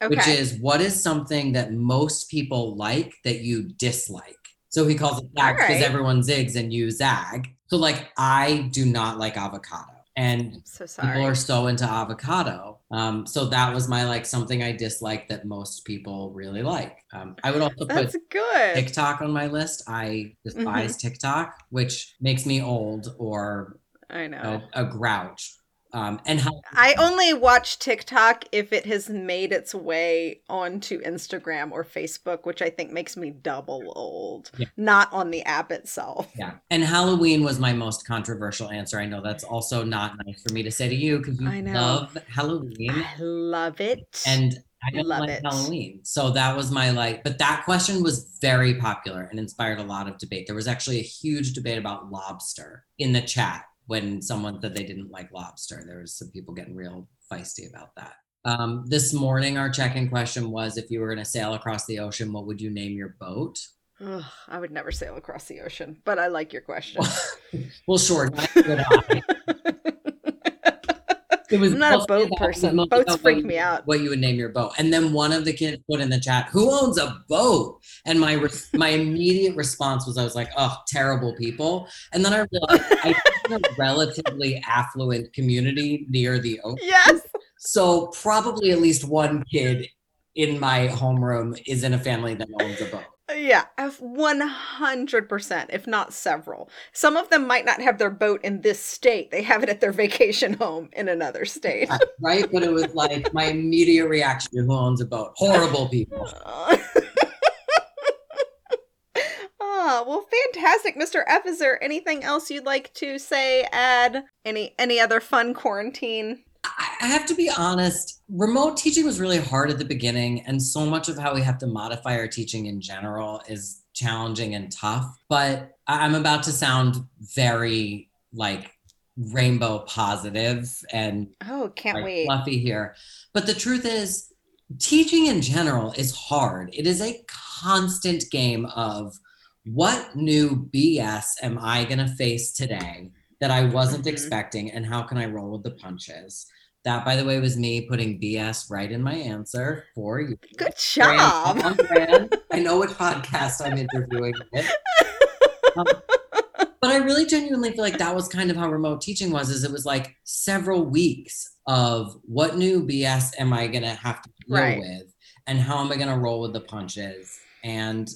[SPEAKER 1] okay.
[SPEAKER 6] which is what is something that most people like that you dislike? So he calls it zags because
[SPEAKER 1] Alright.
[SPEAKER 6] everyone zigs and you zag. So like I do not like avocado. And
[SPEAKER 1] so
[SPEAKER 6] people are so into avocado. Um, so that was my like something I dislike that most people really like. Um, I would also
[SPEAKER 1] That's
[SPEAKER 6] put
[SPEAKER 1] good.
[SPEAKER 6] TikTok on my list. I despise
[SPEAKER 1] Mm-hmm.
[SPEAKER 6] TikTok, which makes me old or
[SPEAKER 1] I know.
[SPEAKER 6] a, a grouch. Um, and how
[SPEAKER 1] I only watch TikTok if it has made its way onto Instagram or Facebook, which I think makes me double old.
[SPEAKER 6] Yeah.
[SPEAKER 1] Not on the app itself.
[SPEAKER 6] Yeah. And Halloween was my most controversial answer. I know that's also not nice for me to say to you because you
[SPEAKER 1] I know.
[SPEAKER 6] love Halloween
[SPEAKER 1] I love it.
[SPEAKER 6] and I don't
[SPEAKER 1] Love
[SPEAKER 6] like
[SPEAKER 1] it.
[SPEAKER 6] Halloween. So that was my like, but that question was very popular and inspired a lot of debate. There was actually a huge debate about lobster in the chat when someone said they didn't like lobster. There was some people getting real feisty about that. Um, this morning, our check-in question was: If you were going to sail across the ocean, what would you name your boat?
[SPEAKER 1] Ugh, I would never sail across the ocean, but I like your question.
[SPEAKER 6] Well, sure, neither would I. It was
[SPEAKER 1] I'm not a boat
[SPEAKER 6] about- it was
[SPEAKER 1] person. Boats freak me out.
[SPEAKER 6] What you would name your boat, and then one of the kids put in the chat, "Who owns a boat?" And my res- my immediate response was, "I was like, oh, terrible people." And then I realized I live in a relatively affluent community near the ocean,
[SPEAKER 1] yes.
[SPEAKER 6] so probably at least one kid in my homeroom is in a family that owns a boat.
[SPEAKER 1] Yeah, I've 100%, if not several. Some of them might not have their boat in this state. They have it at their vacation home in another state.
[SPEAKER 6] Right, but it was like my immediate reaction: "Who owns a boat?" Horrible people.
[SPEAKER 1] Oh, well, fantastic, Mr. F. Is there anything else you'd like to say, add? Any any other fun quarantine?
[SPEAKER 6] I have to be honest, remote teaching was really hard at the beginning, and so much of how we have to modify our teaching in general is challenging and tough. But I'm about to sound very like rainbow positive and
[SPEAKER 1] Oh, can't
[SPEAKER 6] like,
[SPEAKER 1] wait.
[SPEAKER 6] fluffy here. But the truth is, teaching in general is hard. It is a constant game of what new BS am I going to face today that I wasn't
[SPEAKER 1] Mhm.
[SPEAKER 6] expecting, and how can I roll with the punches? That, by the way, was me putting BS right in my answer for you.
[SPEAKER 1] Good job.
[SPEAKER 6] on brand. I know what podcast I'm interviewing with. Um, but I really genuinely feel like that was kind of how remote teaching was. Is it was like several weeks of what new BS am I gonna have to deal
[SPEAKER 1] Right.
[SPEAKER 6] with, and how am I gonna roll with the punches? And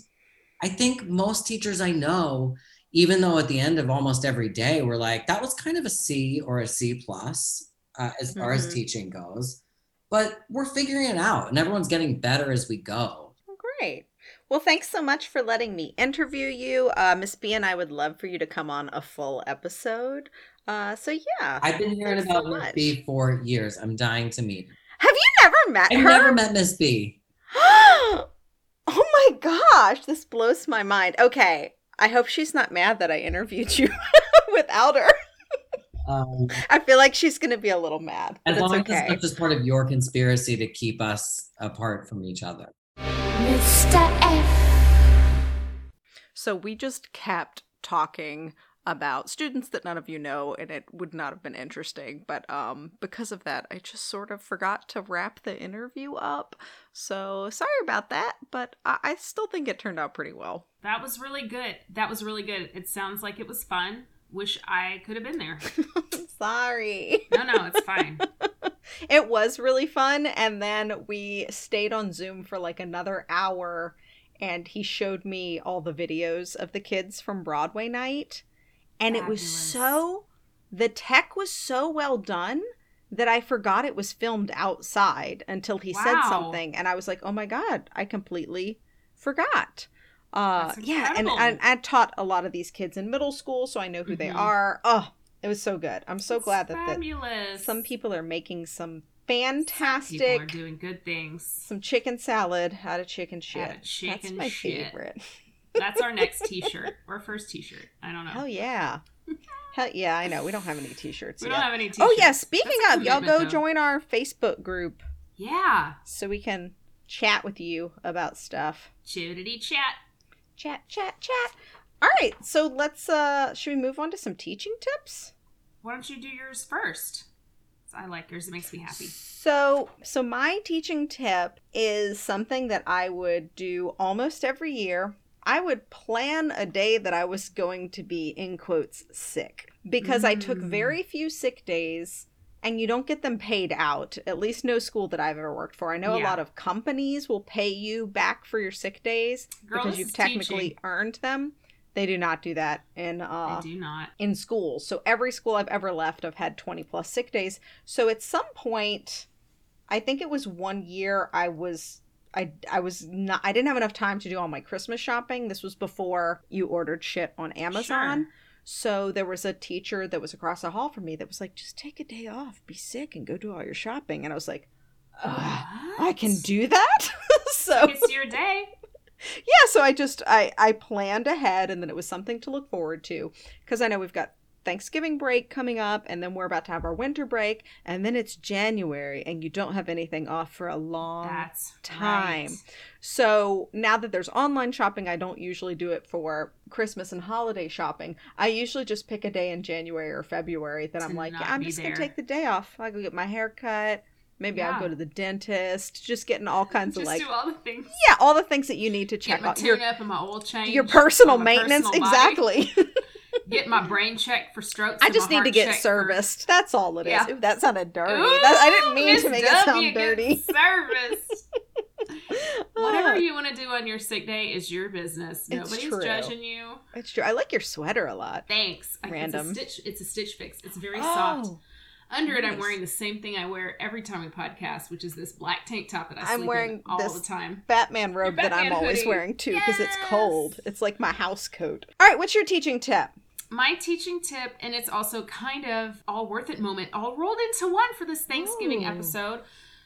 [SPEAKER 6] I think most teachers I know, even though at the end of almost every day we're like, that was kind of a C or a C plus uh, as far as
[SPEAKER 1] Mhm.
[SPEAKER 6] teaching goes. But we're figuring it out, and everyone's getting better as we go.
[SPEAKER 1] Great. Well, thanks so much for letting me interview you. Uh, Miss B and I would love for you to come on a full episode. Uh, so yeah.
[SPEAKER 6] I've been hearing
[SPEAKER 1] Thanks so
[SPEAKER 6] about Miss. B for years. I'm dying to meet. her.
[SPEAKER 1] Have you never met
[SPEAKER 6] I've
[SPEAKER 1] her?
[SPEAKER 6] never met Miss B.
[SPEAKER 1] oh my gosh, this blows my mind. Okay, I hope she's not mad that I interviewed you without her.
[SPEAKER 6] Um,
[SPEAKER 1] I feel like she's gonna be a little mad. But
[SPEAKER 6] as
[SPEAKER 1] it's
[SPEAKER 6] long as
[SPEAKER 1] okay.
[SPEAKER 6] it's not just part of your conspiracy to keep us apart from each other.
[SPEAKER 4] Mr. F.
[SPEAKER 1] So we just kept talking about students that none of you know, and it would not have been interesting. But um, because of that, I just sort of forgot to wrap the interview up. So sorry about that, but I, I still think it turned out pretty well.
[SPEAKER 2] That was really good. That was really good. It sounds like it was fun. Wish I could have been there.
[SPEAKER 1] sorry.
[SPEAKER 2] No, no, it's fine.
[SPEAKER 1] it was really fun and then we stayed on zoom for like another hour and he showed me all the videos of the kids from broadway night and it was so the tech was so well done that i forgot it was filmed outside until he said something and i was like oh my god i completely forgot uh yeah and, and i taught a lot of these kids in middle school so i know who they
[SPEAKER 2] Mhm.
[SPEAKER 1] are oh it was so good i'm so
[SPEAKER 2] It's
[SPEAKER 1] glad that
[SPEAKER 2] fabulous.
[SPEAKER 1] some people are making some
[SPEAKER 2] Some people
[SPEAKER 1] fantastic
[SPEAKER 2] are doing good things.
[SPEAKER 1] some chicken salad out of chicken shit.
[SPEAKER 2] Chicken
[SPEAKER 1] That's my
[SPEAKER 2] shit.
[SPEAKER 1] favorite.
[SPEAKER 2] That's our next T-shirt or first T-shirt. I don't know.
[SPEAKER 1] Oh yeah. Hell yeah, I know. We don't have any t-shirts
[SPEAKER 2] we
[SPEAKER 1] yet.
[SPEAKER 2] don't have any T-shirts.
[SPEAKER 1] oh yeah, speaking
[SPEAKER 2] That's
[SPEAKER 1] of, y'all go
[SPEAKER 2] though.
[SPEAKER 1] join our Facebook group
[SPEAKER 2] Yeah,
[SPEAKER 1] so we can chat with you about stuff.
[SPEAKER 2] chitty chat.
[SPEAKER 1] Chat, chat, chat. All right, so let's uh should we move on to some teaching tips?
[SPEAKER 2] Why don't you do yours first? I like yours. It makes me happy.
[SPEAKER 1] So, so my teaching tip is something that I would do almost every year. I would plan a day that I was going to be in quotes sick because I took
[SPEAKER 2] Mm.
[SPEAKER 1] very few sick days and you don't get them paid out. At least no school that I've ever worked for. I know a lot of companies will pay you back for your sick days
[SPEAKER 2] Girl,
[SPEAKER 1] because you've technically
[SPEAKER 2] teaching.
[SPEAKER 1] earned them. They do not do that in uh
[SPEAKER 2] I do not.
[SPEAKER 1] in school. So every school I've ever left, I've had 20 plus sick days. So at some point, I think it was one year I was I I was not I didn't have enough time to do all my Christmas shopping. This was before you ordered shit on Amazon.
[SPEAKER 2] Sure.
[SPEAKER 1] So there was a teacher that was across the hall from me that was like, "Just take a day off, be sick, and go do all your shopping." And I was like, "I can do that." so
[SPEAKER 2] It's your day.
[SPEAKER 1] yeah so i just i i planned ahead and then it was something to look forward to because i know we've got thanksgiving break coming up and then we're about to have our winter break and then it's january and you don't have anything off for a long
[SPEAKER 2] That's
[SPEAKER 1] time.
[SPEAKER 2] right.
[SPEAKER 1] so now that there's online shopping i don't usually do it for christmas and holiday shopping i usually just pick a day in january or february that i'm like yeah, i'm just
[SPEAKER 2] there.
[SPEAKER 1] gonna take the day off i go get my hair cut maybe i'll go to the dentist just getting all kinds
[SPEAKER 2] Just
[SPEAKER 1] of like
[SPEAKER 2] do all the things.
[SPEAKER 1] yeah all the things that you need to
[SPEAKER 2] Get
[SPEAKER 1] check
[SPEAKER 2] my
[SPEAKER 1] out your
[SPEAKER 2] up and my oil change.
[SPEAKER 1] your personal maintenance
[SPEAKER 2] personal
[SPEAKER 1] exactly
[SPEAKER 2] Get my brain checked for strokes.
[SPEAKER 1] i just need to get
[SPEAKER 2] checked for-
[SPEAKER 1] serviced that's all it is.
[SPEAKER 2] Yeah.
[SPEAKER 1] Ooh, that sounded dirty
[SPEAKER 2] Ooh,
[SPEAKER 1] that, i didn't mean
[SPEAKER 2] Miss
[SPEAKER 1] to make
[SPEAKER 2] W
[SPEAKER 1] it sound dirty
[SPEAKER 2] Service. Whatever you want to do on your sick day is your business. Nobody's judging you.
[SPEAKER 1] it's true i like your sweater a lot
[SPEAKER 2] Thanks. I-
[SPEAKER 1] Random.
[SPEAKER 2] It's a stitch. It's a stitch fix. It's very
[SPEAKER 1] Oh.
[SPEAKER 2] soft. Under it, I'm wearing the same thing I wear every time we podcast, which is this black tank top that I
[SPEAKER 1] I'm
[SPEAKER 2] sleep
[SPEAKER 1] wearing
[SPEAKER 2] in all
[SPEAKER 1] this-
[SPEAKER 2] the time.
[SPEAKER 1] Batman robe that I'm
[SPEAKER 2] Batman
[SPEAKER 1] always wearing too because it's cold. It's like my house coat. All right, what's your teaching tip?
[SPEAKER 2] My teaching tip, and it's also kind of all worth it moment, all rolled into one for this Thanksgiving
[SPEAKER 1] Ooh.
[SPEAKER 2] episode.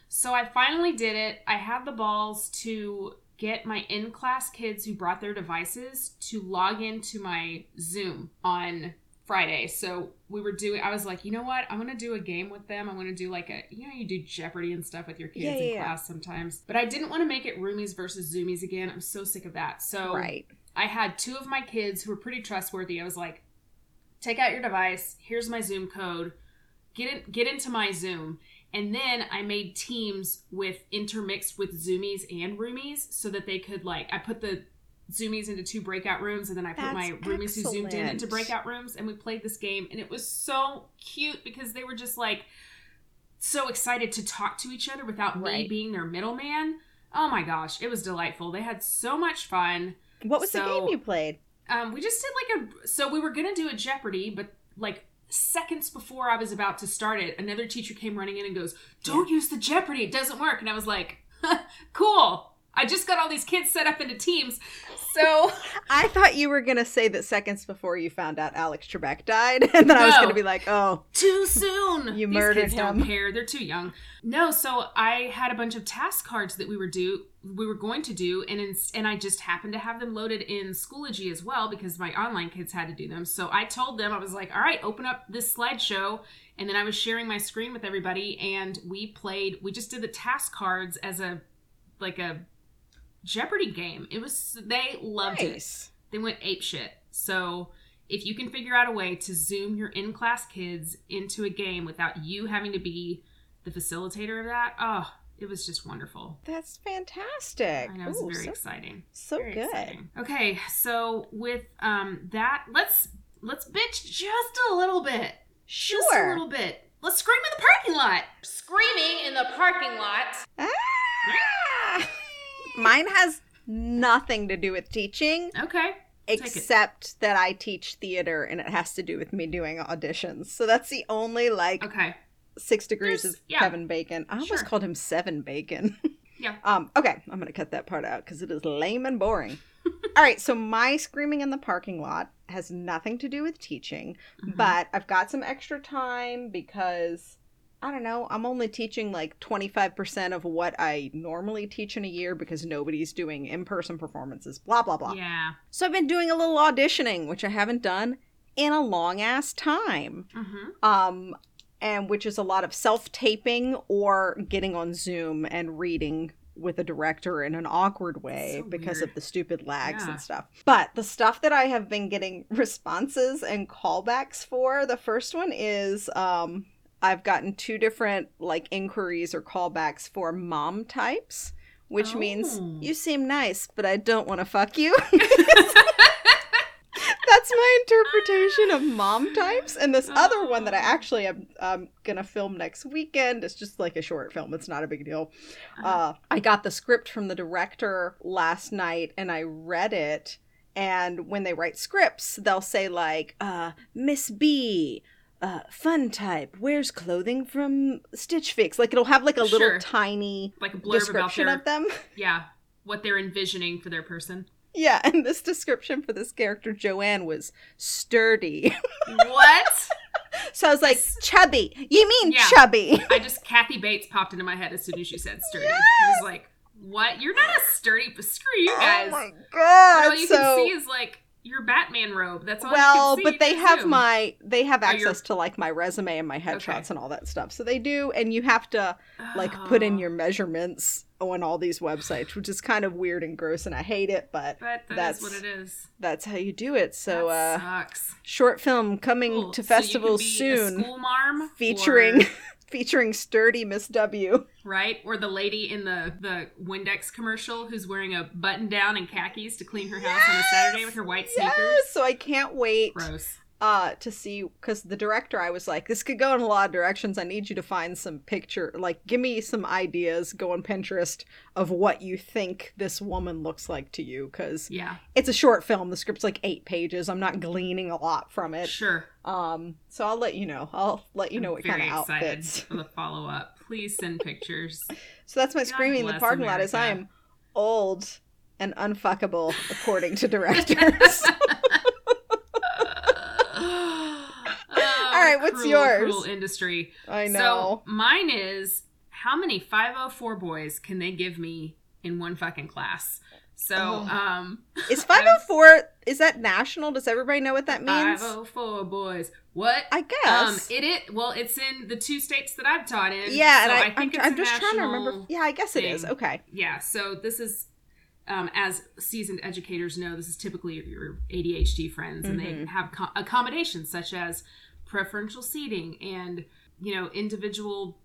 [SPEAKER 2] So I finally did it. I had the balls to get my in class kids who brought their devices to log into my Zoom on Friday. So we were doing, I was like, you know what? I'm going to do a game with them. I'm going to do like a, you know, you do Jeopardy and stuff with your kids
[SPEAKER 1] Yeah,
[SPEAKER 2] in
[SPEAKER 1] yeah, yeah.
[SPEAKER 2] class sometimes. But I didn't want to make it roomies versus zoomies again. I'm so sick of that. So
[SPEAKER 1] Right.
[SPEAKER 2] I had two of my kids who were pretty trustworthy. I was like, take out your device. Here's my Zoom code. Get in, get into my Zoom. And then I made teams with intermixed with Zoomies and Roomies so that they could like I put the Zoomies into two breakout rooms and then I put
[SPEAKER 1] That's
[SPEAKER 2] my Roomies who zoomed in into breakout rooms and we played this game and it was so cute because they were just like so excited to talk to each other without me being their middleman. Oh my gosh, it was delightful. They had so much fun.
[SPEAKER 1] What was the game you played?
[SPEAKER 2] Um, we just did like a so we were gonna do a Jeopardy, but like seconds before I was about to start it, another teacher came running in and goes, "Don't use the Jeopardy; it doesn't work." And I was like, "Cool." I just got all these kids set up into teams, so
[SPEAKER 1] I thought you were gonna say that seconds before you found out Alex Trebek died, and then I was gonna be like, "Oh,
[SPEAKER 2] too soon.
[SPEAKER 1] You
[SPEAKER 2] These
[SPEAKER 1] murdered
[SPEAKER 2] kids
[SPEAKER 1] him.
[SPEAKER 2] Don't care. They're too young. No, so I had a bunch of task cards that we were do we were going to do, and in, and I just happened to have them loaded in Schoology as well because my online kids had to do them. So I told them I was like, all right, open up this slideshow, and then I was sharing my screen with everybody, and we played. We just did the task cards as a like a Jeopardy game. It was they loved it they went ape shit. So if you can figure out a way to zoom your in class kids into a game without you having to be the facilitator of that, oh, it was just wonderful.
[SPEAKER 1] That's fantastic.
[SPEAKER 2] I know it's
[SPEAKER 1] Ooh,
[SPEAKER 2] very
[SPEAKER 1] so,
[SPEAKER 2] exciting.
[SPEAKER 1] so
[SPEAKER 2] Very
[SPEAKER 1] good.
[SPEAKER 2] exciting. Okay, so with um that, let's let's bitch just a little bit.
[SPEAKER 1] Sure.
[SPEAKER 2] Just a little bit. Let's scream in the parking lot. Screaming in the parking lot.
[SPEAKER 1] Ah! Mine has nothing to do with teaching,
[SPEAKER 2] Okay.
[SPEAKER 1] except that I teach theater, and it has to do with me doing auditions. So that's the only like
[SPEAKER 2] Okay.
[SPEAKER 1] six degrees
[SPEAKER 2] There's-
[SPEAKER 1] of
[SPEAKER 2] yeah.
[SPEAKER 1] Kevin Bacon. I almost
[SPEAKER 2] Sure.
[SPEAKER 1] called him Seven Bacon.
[SPEAKER 2] Yeah.
[SPEAKER 1] Um. Okay, I'm gonna cut that part out because it is lame and boring. All right. So my screaming in the parking lot has nothing to do with teaching,
[SPEAKER 2] Mhm.
[SPEAKER 1] but I've got some extra time because I don't know. I'm only teaching like 25% of what I normally teach in a year because nobody's doing in-person performances. Blah blah blah.
[SPEAKER 2] Yeah.
[SPEAKER 1] So I've been doing a little auditioning, which I haven't done in a long ass time
[SPEAKER 2] Mm-hmm.
[SPEAKER 1] um and which is a lot of self-taping or getting on zoom and reading with a director in an awkward way
[SPEAKER 2] So
[SPEAKER 1] because
[SPEAKER 2] weird.
[SPEAKER 1] of the stupid lags
[SPEAKER 2] Yeah.
[SPEAKER 1] and stuff but the stuff that i have been getting responses and callbacks for the first one is um i've gotten two different like inquiries or callbacks for mom types which means
[SPEAKER 2] Oh.
[SPEAKER 1] you seem nice but i don't want to fuck you that's my interpretation of mom types. And this other one that I actually am um, gonna film next weekend. It's just like a short film. It's not a big deal. Uh, I got the script from the director last night, and I read it. And when they write scripts, they'll say like, uh, "Miss B." Uh, fun type wears clothing from Stitch Fix. Like it'll have like a little tiny
[SPEAKER 2] Like a blurb about
[SPEAKER 1] description
[SPEAKER 2] their
[SPEAKER 1] of them.
[SPEAKER 2] yeah what they're envisioning for their person.
[SPEAKER 1] Yeah, and this description for this character Joanne was sturdy.
[SPEAKER 2] what?
[SPEAKER 1] So I was like, chubby. You mean
[SPEAKER 2] Yeah.
[SPEAKER 1] chubby?
[SPEAKER 2] I just Kathy Bates popped into my head as soon as you said sturdy. I was like, what? You're not a sturdy, screw you guys.
[SPEAKER 1] Oh my god!
[SPEAKER 2] all you
[SPEAKER 1] so
[SPEAKER 2] can see is like your Batman robe. That's all.
[SPEAKER 1] well,
[SPEAKER 2] you can see.
[SPEAKER 1] but they have my they have
[SPEAKER 2] Oh,
[SPEAKER 1] access to like my resume and my headshots
[SPEAKER 2] Okay.
[SPEAKER 1] and all that stuff. So they do, and you have to like put in
[SPEAKER 2] Oh.
[SPEAKER 1] your measurements on all these websites, which is kind of weird and gross, and I hate it. But
[SPEAKER 2] But that
[SPEAKER 1] that's
[SPEAKER 2] is what it is.
[SPEAKER 1] that's how you do it. So
[SPEAKER 2] that
[SPEAKER 1] uh,
[SPEAKER 2] sucks.
[SPEAKER 1] short film coming
[SPEAKER 2] Cool.
[SPEAKER 1] to
[SPEAKER 2] So
[SPEAKER 1] festivals
[SPEAKER 2] a
[SPEAKER 1] soon,
[SPEAKER 2] school marm,
[SPEAKER 1] featuring
[SPEAKER 2] or-
[SPEAKER 1] featuring sturdy Miss W.
[SPEAKER 2] right, or the lady in the the Windex commercial who's wearing a button down and khakis to clean her house on a Saturday with her white sneakers.
[SPEAKER 1] Yes, so I can't wait.
[SPEAKER 2] Gross.
[SPEAKER 1] Uh to see because the director i was like this could go in a lot of directions. I need you to find some picture like give me some ideas go on pinterest of what you think this woman looks like to you. Because
[SPEAKER 2] Yeah,
[SPEAKER 1] it's a short film. The script's like eight pages. I'm not gleaning a lot from it.
[SPEAKER 2] Sure.
[SPEAKER 1] um so i'll let you know. I'll let you know
[SPEAKER 2] I'm
[SPEAKER 1] what kind of outfits.
[SPEAKER 2] for the follow up. Please send pictures.
[SPEAKER 1] so that's my
[SPEAKER 2] God
[SPEAKER 1] screaming in the parking lot is i am old and unfuckable according to directors What's yours?
[SPEAKER 2] Cruel industry.
[SPEAKER 1] i know
[SPEAKER 2] So mine is how many 504 boys can they give me in one fucking class? So,
[SPEAKER 1] Oh.
[SPEAKER 2] um,
[SPEAKER 1] Is 504 is that national? Does everybody know what that means?
[SPEAKER 2] 504 boys. What?
[SPEAKER 1] I guess.
[SPEAKER 2] Um,
[SPEAKER 1] guess.
[SPEAKER 2] it it well, it's in the two states that I've taught in.
[SPEAKER 1] yeah, and
[SPEAKER 2] so
[SPEAKER 1] I, I'm,
[SPEAKER 2] think it's
[SPEAKER 1] I'm
[SPEAKER 2] a
[SPEAKER 1] just trying to remember.
[SPEAKER 2] national
[SPEAKER 1] Yeah, I guess it is.
[SPEAKER 2] thing.
[SPEAKER 1] Okay.
[SPEAKER 2] Yeah, so this is, um, as seasoned educators know, this is typically your, ADHD friends, and they
[SPEAKER 1] Mhm.
[SPEAKER 2] have co- accommodations such as preferential seating and you know individual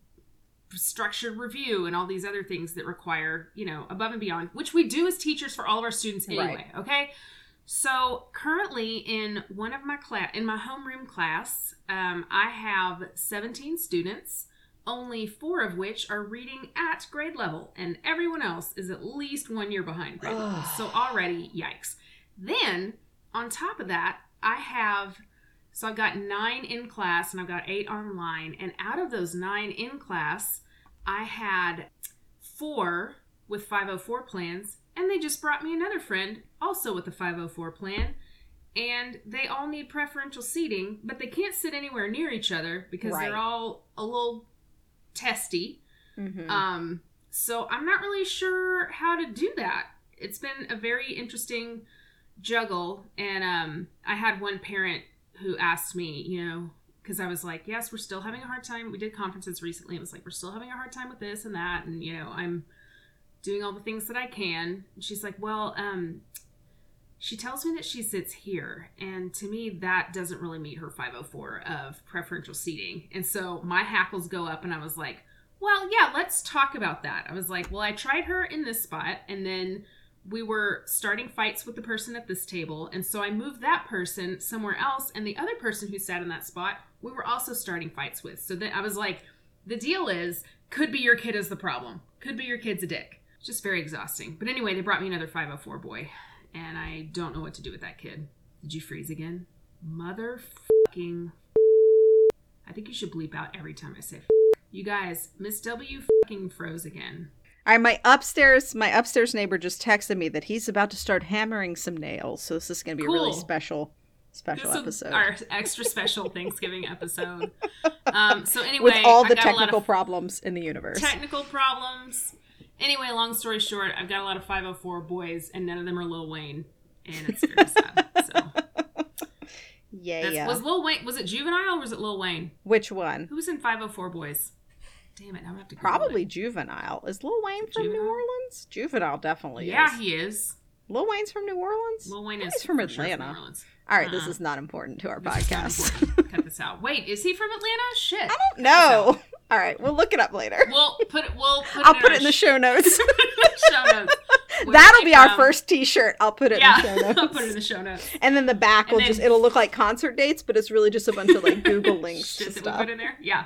[SPEAKER 2] structured review and all these other things that require you know above and beyond which we do as teachers for all of our students
[SPEAKER 1] Right.
[SPEAKER 2] anyway okay? So currently in one of my class in my homeroom class um, i have 17 students only four of which are reading at grade level and everyone else is at least one year behind grade level. So already yikes. Then on top of that i have so I've got nine in class and I've got eight online. And out of those nine in class, I had four with 504 plans. And they just brought me another friend also with a 504 plan. And they all need preferential seating, but they can't sit anywhere near each other because
[SPEAKER 1] Right.
[SPEAKER 2] they're all a little testy.
[SPEAKER 1] Mhm.
[SPEAKER 2] Um, so I'm not really sure how to do that. It's been a very interesting juggle, and um, I had one parent who asked me, you know, because I was like, yes, we're still having a hard time. We did conferences recently. It was like we're still having a hard time with this and that, and you know, I'm doing all the things that I can. And she's like, well, um, she tells me that she sits here, and to me, that doesn't really meet her 504 of preferential seating. And so my hackles go up, and I was like, well, yeah, let's talk about that. I was like, well, I tried her in this spot, and then we were starting fights with the person at this table, and so I moved that person somewhere else, and the other person who sat in that spot, we were also starting fights with. So then I was like, the deal is, could be your kid is the problem. Could be your kid's a dick. It's just very exhausting. But anyway, they brought me another 504 boy, and I don't know what to do with that kid. Did you freeze again? Motherfucking. I think you should bleep out every time I say. You guys, Miss W fucking froze again.
[SPEAKER 1] All right, my upstairs my upstairs neighbor just texted me that he's about to start hammering some nails. So this is going to be a really special special
[SPEAKER 2] This
[SPEAKER 1] episode
[SPEAKER 2] our extra special Thanksgiving episode. Um, so anyway,
[SPEAKER 1] with all the technical problems in the universe.
[SPEAKER 2] technical problems. Anyway, long story short, I've got a lot of 504 boys, and none of them are Lil Wayne, and it's very sad. So
[SPEAKER 1] yeah, yeah.
[SPEAKER 2] was Lil Wayne was it Juvenile or was it Lil Wayne?
[SPEAKER 1] Which one?
[SPEAKER 2] Who was in 504 Boyz? Damn it, I'm have to
[SPEAKER 1] Probably
[SPEAKER 2] it.
[SPEAKER 1] juvenile. Is Lil Wayne from New Orleans? Juvenile definitely is.
[SPEAKER 2] Yeah,
[SPEAKER 1] is.
[SPEAKER 2] he is.
[SPEAKER 1] Lil Wayne's from New Orleans?
[SPEAKER 2] Lil Wayne is
[SPEAKER 1] from
[SPEAKER 2] sure
[SPEAKER 1] Atlanta.
[SPEAKER 2] New Orleans.
[SPEAKER 1] All right, this
[SPEAKER 2] Uh-uh.
[SPEAKER 1] is not important to our
[SPEAKER 2] This
[SPEAKER 1] podcast.
[SPEAKER 2] Cut this out. Wait, is he from Atlanta? Shit.
[SPEAKER 1] I don't know. All right, we'll look it up later.
[SPEAKER 2] We'll put it. We'll put
[SPEAKER 1] I'll
[SPEAKER 2] it
[SPEAKER 1] put it in the show notes.
[SPEAKER 2] show notes.
[SPEAKER 1] That'll be our first T-shirt. I'll put it
[SPEAKER 2] Yeah,
[SPEAKER 1] in the show notes.
[SPEAKER 2] I'll put it in the show notes.
[SPEAKER 1] and then the back
[SPEAKER 2] And
[SPEAKER 1] will
[SPEAKER 2] then-
[SPEAKER 1] just it'll look like concert dates, but it's really just a bunch of like Google links to
[SPEAKER 2] Shit that we
[SPEAKER 1] stuff.
[SPEAKER 2] put in there. Yeah.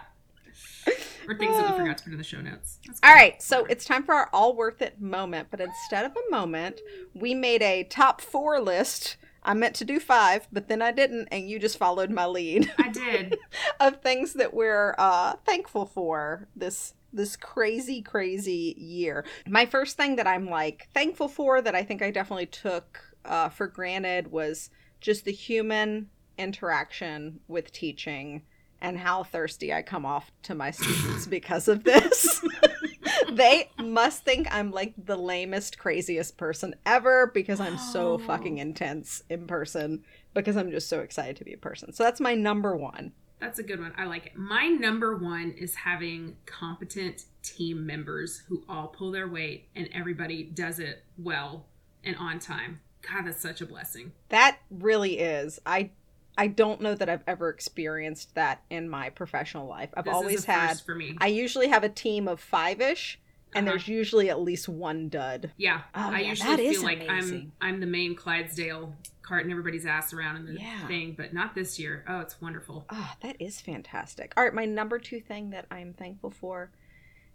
[SPEAKER 2] Or things that we forgot to put in the show notes.
[SPEAKER 1] All right, so it's time for our all worth it moment, but instead of a moment, we made a top four list. I meant to do five, but then I didn't, and you just followed my lead
[SPEAKER 2] I did.
[SPEAKER 1] of things that we're uh, thankful for this this crazy, crazy year. My first thing that I'm like thankful for that I think I definitely took uh, for granted was just the human interaction with teaching and how thirsty I come off to my students because of this. they must think I'm like the lamest, craziest person ever because I'm so
[SPEAKER 2] Oh.
[SPEAKER 1] fucking intense in person because I'm just so excited to be a person. So that's my number one.
[SPEAKER 2] That's a good one. I like it. My number one is having competent team members who all pull their weight and everybody does it well and on time. God, that's such a blessing.
[SPEAKER 1] That really is. I I don't know that I've ever experienced that in my professional life. I've
[SPEAKER 2] This is
[SPEAKER 1] always had
[SPEAKER 2] for me.
[SPEAKER 1] I usually have a team of 5ish and
[SPEAKER 2] Uh-huh.
[SPEAKER 1] there's usually at least one dud.
[SPEAKER 2] Yeah,
[SPEAKER 1] Oh,
[SPEAKER 2] I
[SPEAKER 1] yeah,
[SPEAKER 2] usually feel like
[SPEAKER 1] amazing.
[SPEAKER 2] I'm I'm the main Clydesdale carting everybody's ass around in the
[SPEAKER 1] Yeah.
[SPEAKER 2] thing, but not this year. Oh, it's wonderful.
[SPEAKER 1] Ah, that is fantastic. All right, my number two thing that I'm thankful for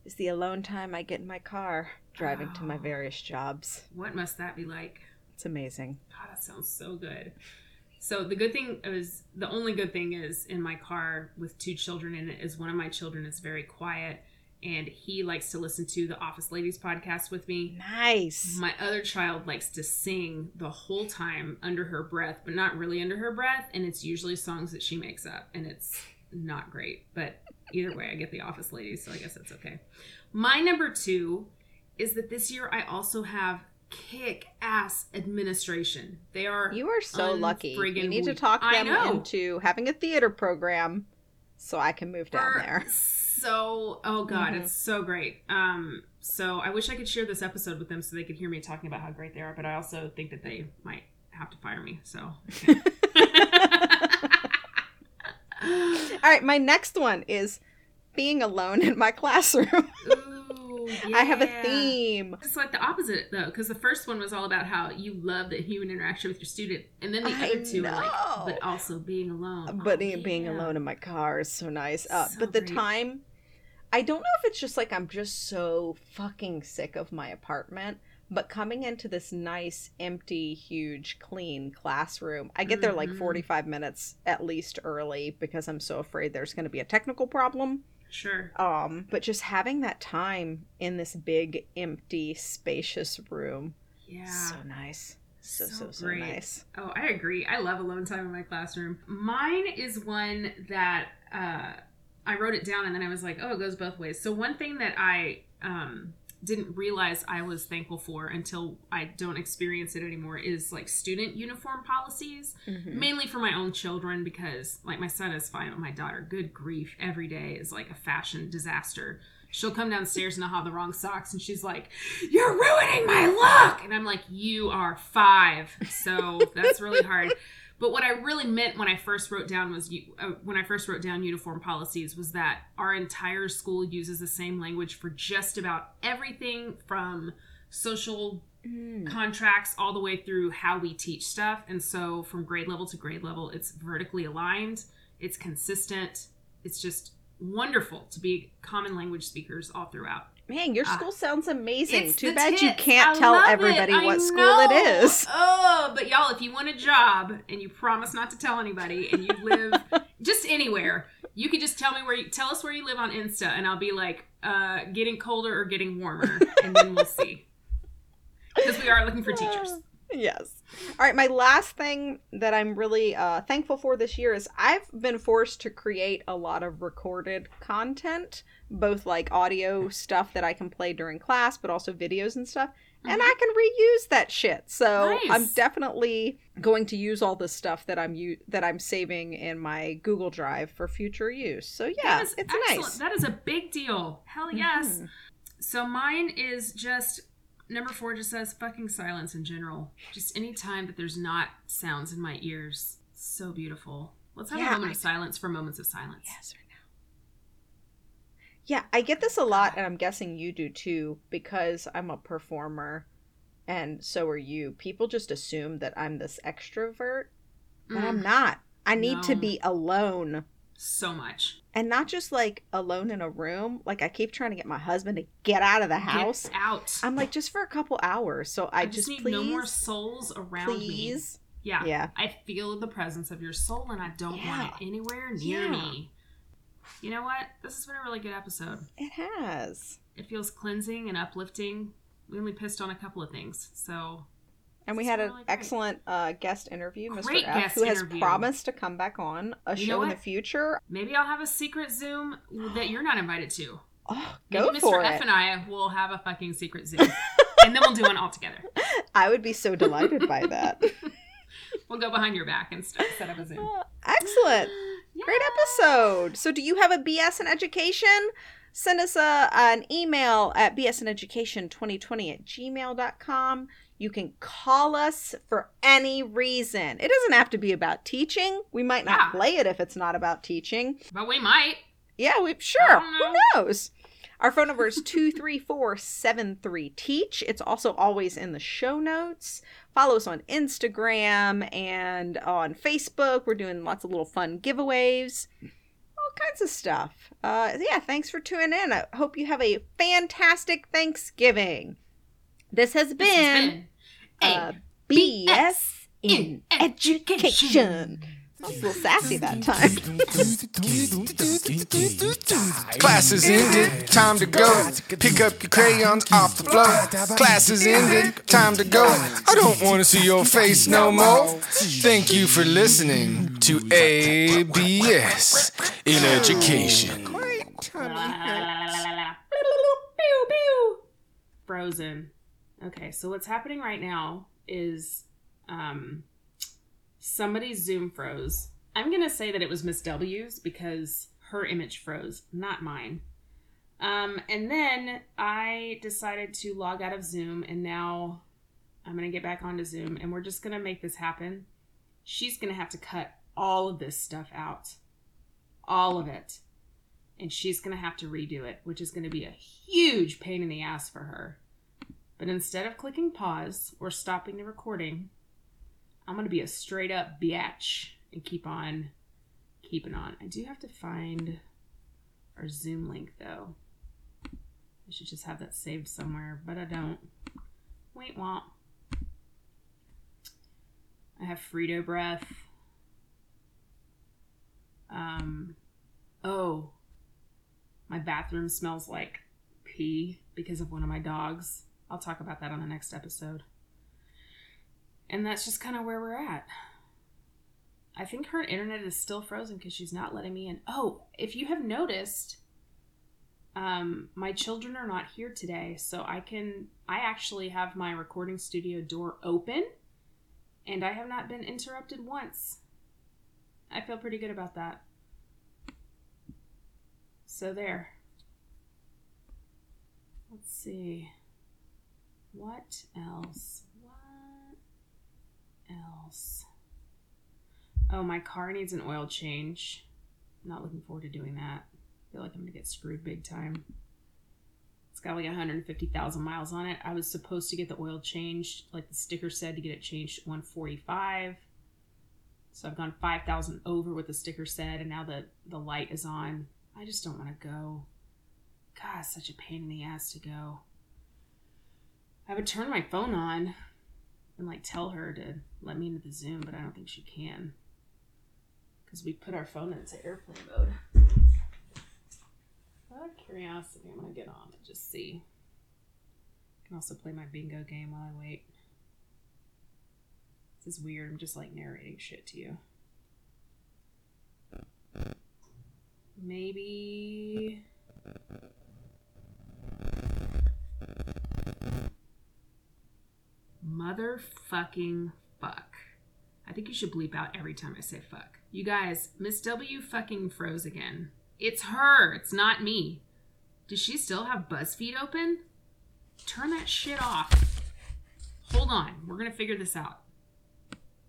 [SPEAKER 1] is the alone time I get in my car driving to my
[SPEAKER 2] Oh.
[SPEAKER 1] various jobs.
[SPEAKER 2] What must that be like?
[SPEAKER 1] It's amazing.
[SPEAKER 2] God, that sounds so good. So the good thing is the only good thing is in my car with two children in it is one of my children is very quiet and he likes to listen to the Office Ladies podcast with me.
[SPEAKER 1] Nice.
[SPEAKER 2] My other child likes to sing the whole time under her breath, but not really under her breath, and it's usually songs that she makes up, and it's not great. But either way, I get the Office Ladies, so I guess that's okay. My number two is that this year I also have kick ass administration. They are
[SPEAKER 1] You are so lucky. You need to talk them into having a theater program so I can move down
[SPEAKER 2] We're
[SPEAKER 1] there.
[SPEAKER 2] So, oh god,
[SPEAKER 1] Mhm.
[SPEAKER 2] it's so great. Um, so I wish I could share this episode with them so they could hear me talking about how great they are. But I also think that they might have to fire me. So.
[SPEAKER 1] All right, my next one is being alone in my classroom. I have a theme.
[SPEAKER 2] It's like the opposite though, because the first one was all about how you love the human interaction with your student, and then the
[SPEAKER 1] I
[SPEAKER 2] other two are like,
[SPEAKER 1] know.
[SPEAKER 2] but also being alone.
[SPEAKER 1] But
[SPEAKER 2] Oh,
[SPEAKER 1] being being
[SPEAKER 2] yeah.
[SPEAKER 1] alone in my car is so nice. Uh,
[SPEAKER 2] So
[SPEAKER 1] but the
[SPEAKER 2] great.
[SPEAKER 1] time, I don't know if it's just like I'm just so fucking sick of my apartment. But coming into this nice, empty, huge, clean classroom, I get there like
[SPEAKER 2] Mhm.
[SPEAKER 1] 45 minutes at least early because I'm so afraid there's going to be a technical problem.
[SPEAKER 2] Sure.
[SPEAKER 1] Um, but just having that time in this big, empty, spacious room,
[SPEAKER 2] Yeah.
[SPEAKER 1] so nice. So, so,
[SPEAKER 2] So
[SPEAKER 1] so, nice.
[SPEAKER 2] Oh, I agree. I love alone time in my classroom. Mine is one that uh, I wrote it down and then I was like, oh, it goes both ways. So, one thing that I um, didn't realize I was thankful for until I don't experience it anymore is like student uniform policies,
[SPEAKER 1] Mhm.
[SPEAKER 2] mainly for my own children because, like, my son is fine, but my daughter, good grief, every day is like a fashion disaster. She'll come downstairs and I'll have the wrong socks, and she's like, You're ruining my look! And I'm like, You are five. So that's really hard. But what I really meant when I first wrote down was you, uh, when I first wrote down uniform policies was that our entire school uses the same language for just about everything from social
[SPEAKER 1] Mm.
[SPEAKER 2] contracts all the way through how we teach stuff. And so from grade level to grade level, it's vertically aligned, it's consistent, it's just wonderful to be common language speakers all throughout.
[SPEAKER 1] Man, your
[SPEAKER 2] Ah.
[SPEAKER 1] school sounds amazing. Too bad you can't
[SPEAKER 2] I
[SPEAKER 1] tell
[SPEAKER 2] it.
[SPEAKER 1] everybody
[SPEAKER 2] I
[SPEAKER 1] what school it is.
[SPEAKER 2] Oh, but y'all, if you want a job and you promise not to tell anybody and you live just anywhere, you can just tell me where you tell us where you live on Insta and I'll be like, uh, getting colder or getting warmer, and then we'll see. Because we are looking for teachers.
[SPEAKER 1] Yes. All right, my last thing that I'm really uh, thankful for this year is I've been forced to create a lot of recorded content, both like audio stuff that I can play during class, but also videos and stuff. And I can reuse that shit. So
[SPEAKER 2] Nice.
[SPEAKER 1] I'm definitely going to use all this stuff that I'm u- that I'm saving in my Google Drive for future use. So yeah, it's
[SPEAKER 2] excellent.
[SPEAKER 1] nice.
[SPEAKER 2] That is a big deal. Hell yes.
[SPEAKER 1] Mhm.
[SPEAKER 2] So mine is just number four just says fucking silence in general. Just any time that there's not sounds in my ears. So beautiful. Let's have
[SPEAKER 1] Yeah,
[SPEAKER 2] a moment
[SPEAKER 1] I-
[SPEAKER 2] of silence for moments of silence.
[SPEAKER 1] Yes or no? Yeah, I get this a lot, and I'm guessing you do too, because I'm a performer, and so are you. People just assume that I'm this extrovert, but I'm
[SPEAKER 2] Mm,
[SPEAKER 1] not. I need to be alone.
[SPEAKER 2] So much.
[SPEAKER 1] And not just like alone in a room. Like I keep trying to get my husband to get out of the house.
[SPEAKER 2] Get out.
[SPEAKER 1] I'm like just for a couple hours. So I,
[SPEAKER 2] I, just, need
[SPEAKER 1] please,
[SPEAKER 2] no more souls around me. Yeah.
[SPEAKER 1] Yeah.
[SPEAKER 2] I feel the presence of your soul and I don't want it anywhere near
[SPEAKER 1] Yeah.
[SPEAKER 2] me. You know what? This has been a really good episode.
[SPEAKER 1] It has.
[SPEAKER 2] It feels cleansing and uplifting. We only pissed on a couple of things. So
[SPEAKER 1] And we had an
[SPEAKER 2] really
[SPEAKER 1] excellent uh, guest interview, Mr.
[SPEAKER 2] Great
[SPEAKER 1] F, who has
[SPEAKER 2] interview.
[SPEAKER 1] promised to come back on a
[SPEAKER 2] You
[SPEAKER 1] show in the future.
[SPEAKER 2] maybe I'll have a secret Zoom that you're not invited to.
[SPEAKER 1] Oh,
[SPEAKER 2] Maybe
[SPEAKER 1] go
[SPEAKER 2] Mr.
[SPEAKER 1] for
[SPEAKER 2] F and I will have a fucking secret Zoom. and then we'll do one all together.
[SPEAKER 1] I would be so delighted by that.
[SPEAKER 2] We'll go behind your back and st- set up a Zoom.
[SPEAKER 1] Uh, Excellent. Great episode. So, do you have a BS in education? Send us a, an email at bsineducation2020 at gmail.com. You can call us for any reason. It doesn't have to be about teaching. We might not
[SPEAKER 2] Yeah.
[SPEAKER 1] play it if it's not about teaching.
[SPEAKER 2] But we might.
[SPEAKER 1] Yeah, we sure.
[SPEAKER 2] Don't
[SPEAKER 1] Who knows? Our phone number is 234-73-TEACH. It's also always in the show notes. Follow us on Instagram and on Facebook. We're doing lots of little fun giveaways. All kinds of stuff. Uh, yeah, thanks for tuning in. I hope you have a fantastic Thanksgiving. This has
[SPEAKER 2] This has
[SPEAKER 1] been,
[SPEAKER 2] been
[SPEAKER 1] uh, BS in Education. I was a little sassy that time.
[SPEAKER 3] Class is ended, time to go. Pick up your crayons off the floor. Class is ended, time to go. I don't want to see your face no more. Thank you for listening to a BS in Education.
[SPEAKER 2] Frozen. Okay, so what's happening right now is um somebody's Zoom froze. I'm gonna say that it was Miss W's because her image froze, not mine. Um, and then I decided to log out of Zoom, and now I'm gonna get back onto Zoom, and we're just gonna make this happen. She's gonna have to cut all of this stuff out, all of it and she's going to have to redo it, which is going to be a huge pain in the ass for her. But instead of clicking pause or stopping the recording, I'm going to be a straight up biatch and keep on keeping on. I do have to find our Zoom link though. I should just have that saved somewhere, but I don't. Wait, womp. I have Frito breath. Um, oh, my bathroom smells like pee because of one of my dogs. I'll talk about that on the next episode. And that's just kind of where we're at. I think her internet is still frozen because she's not letting me in. Oh, if you have noticed, um, my children are not here today, so I can. I actually have my recording studio door open, and I have not been interrupted once. I feel pretty good about that. So there. Let's see. What else? What else? Oh, my car needs an oil change. Not looking forward to doing that. feel like I'm gonna get screwed big time. It's got like 150,000 miles on it. I was supposed to get the oil changed, like the sticker said, to get it changed 145. So I've gone 5,000 over what the sticker said, and now the, the light is on. I just don't want to go. God, such a pain in the ass to go. I would turn my phone on and like tell her to let me into the Zoom, but I don't think she can. Because we put our phone into airplane mode. Out of curiosity, I'm gonna get on and just see. I can also play my bingo game while I wait. This is weird. I'm just like narrating shit to you. Maybe. Motherfucking fuck. I think you should bleep out every time I say fuck. You guys, Miss W fucking froze again. It's her, it's not me. Does she still have BuzzFeed open? Turn that shit off. Hold on, we're gonna figure this out.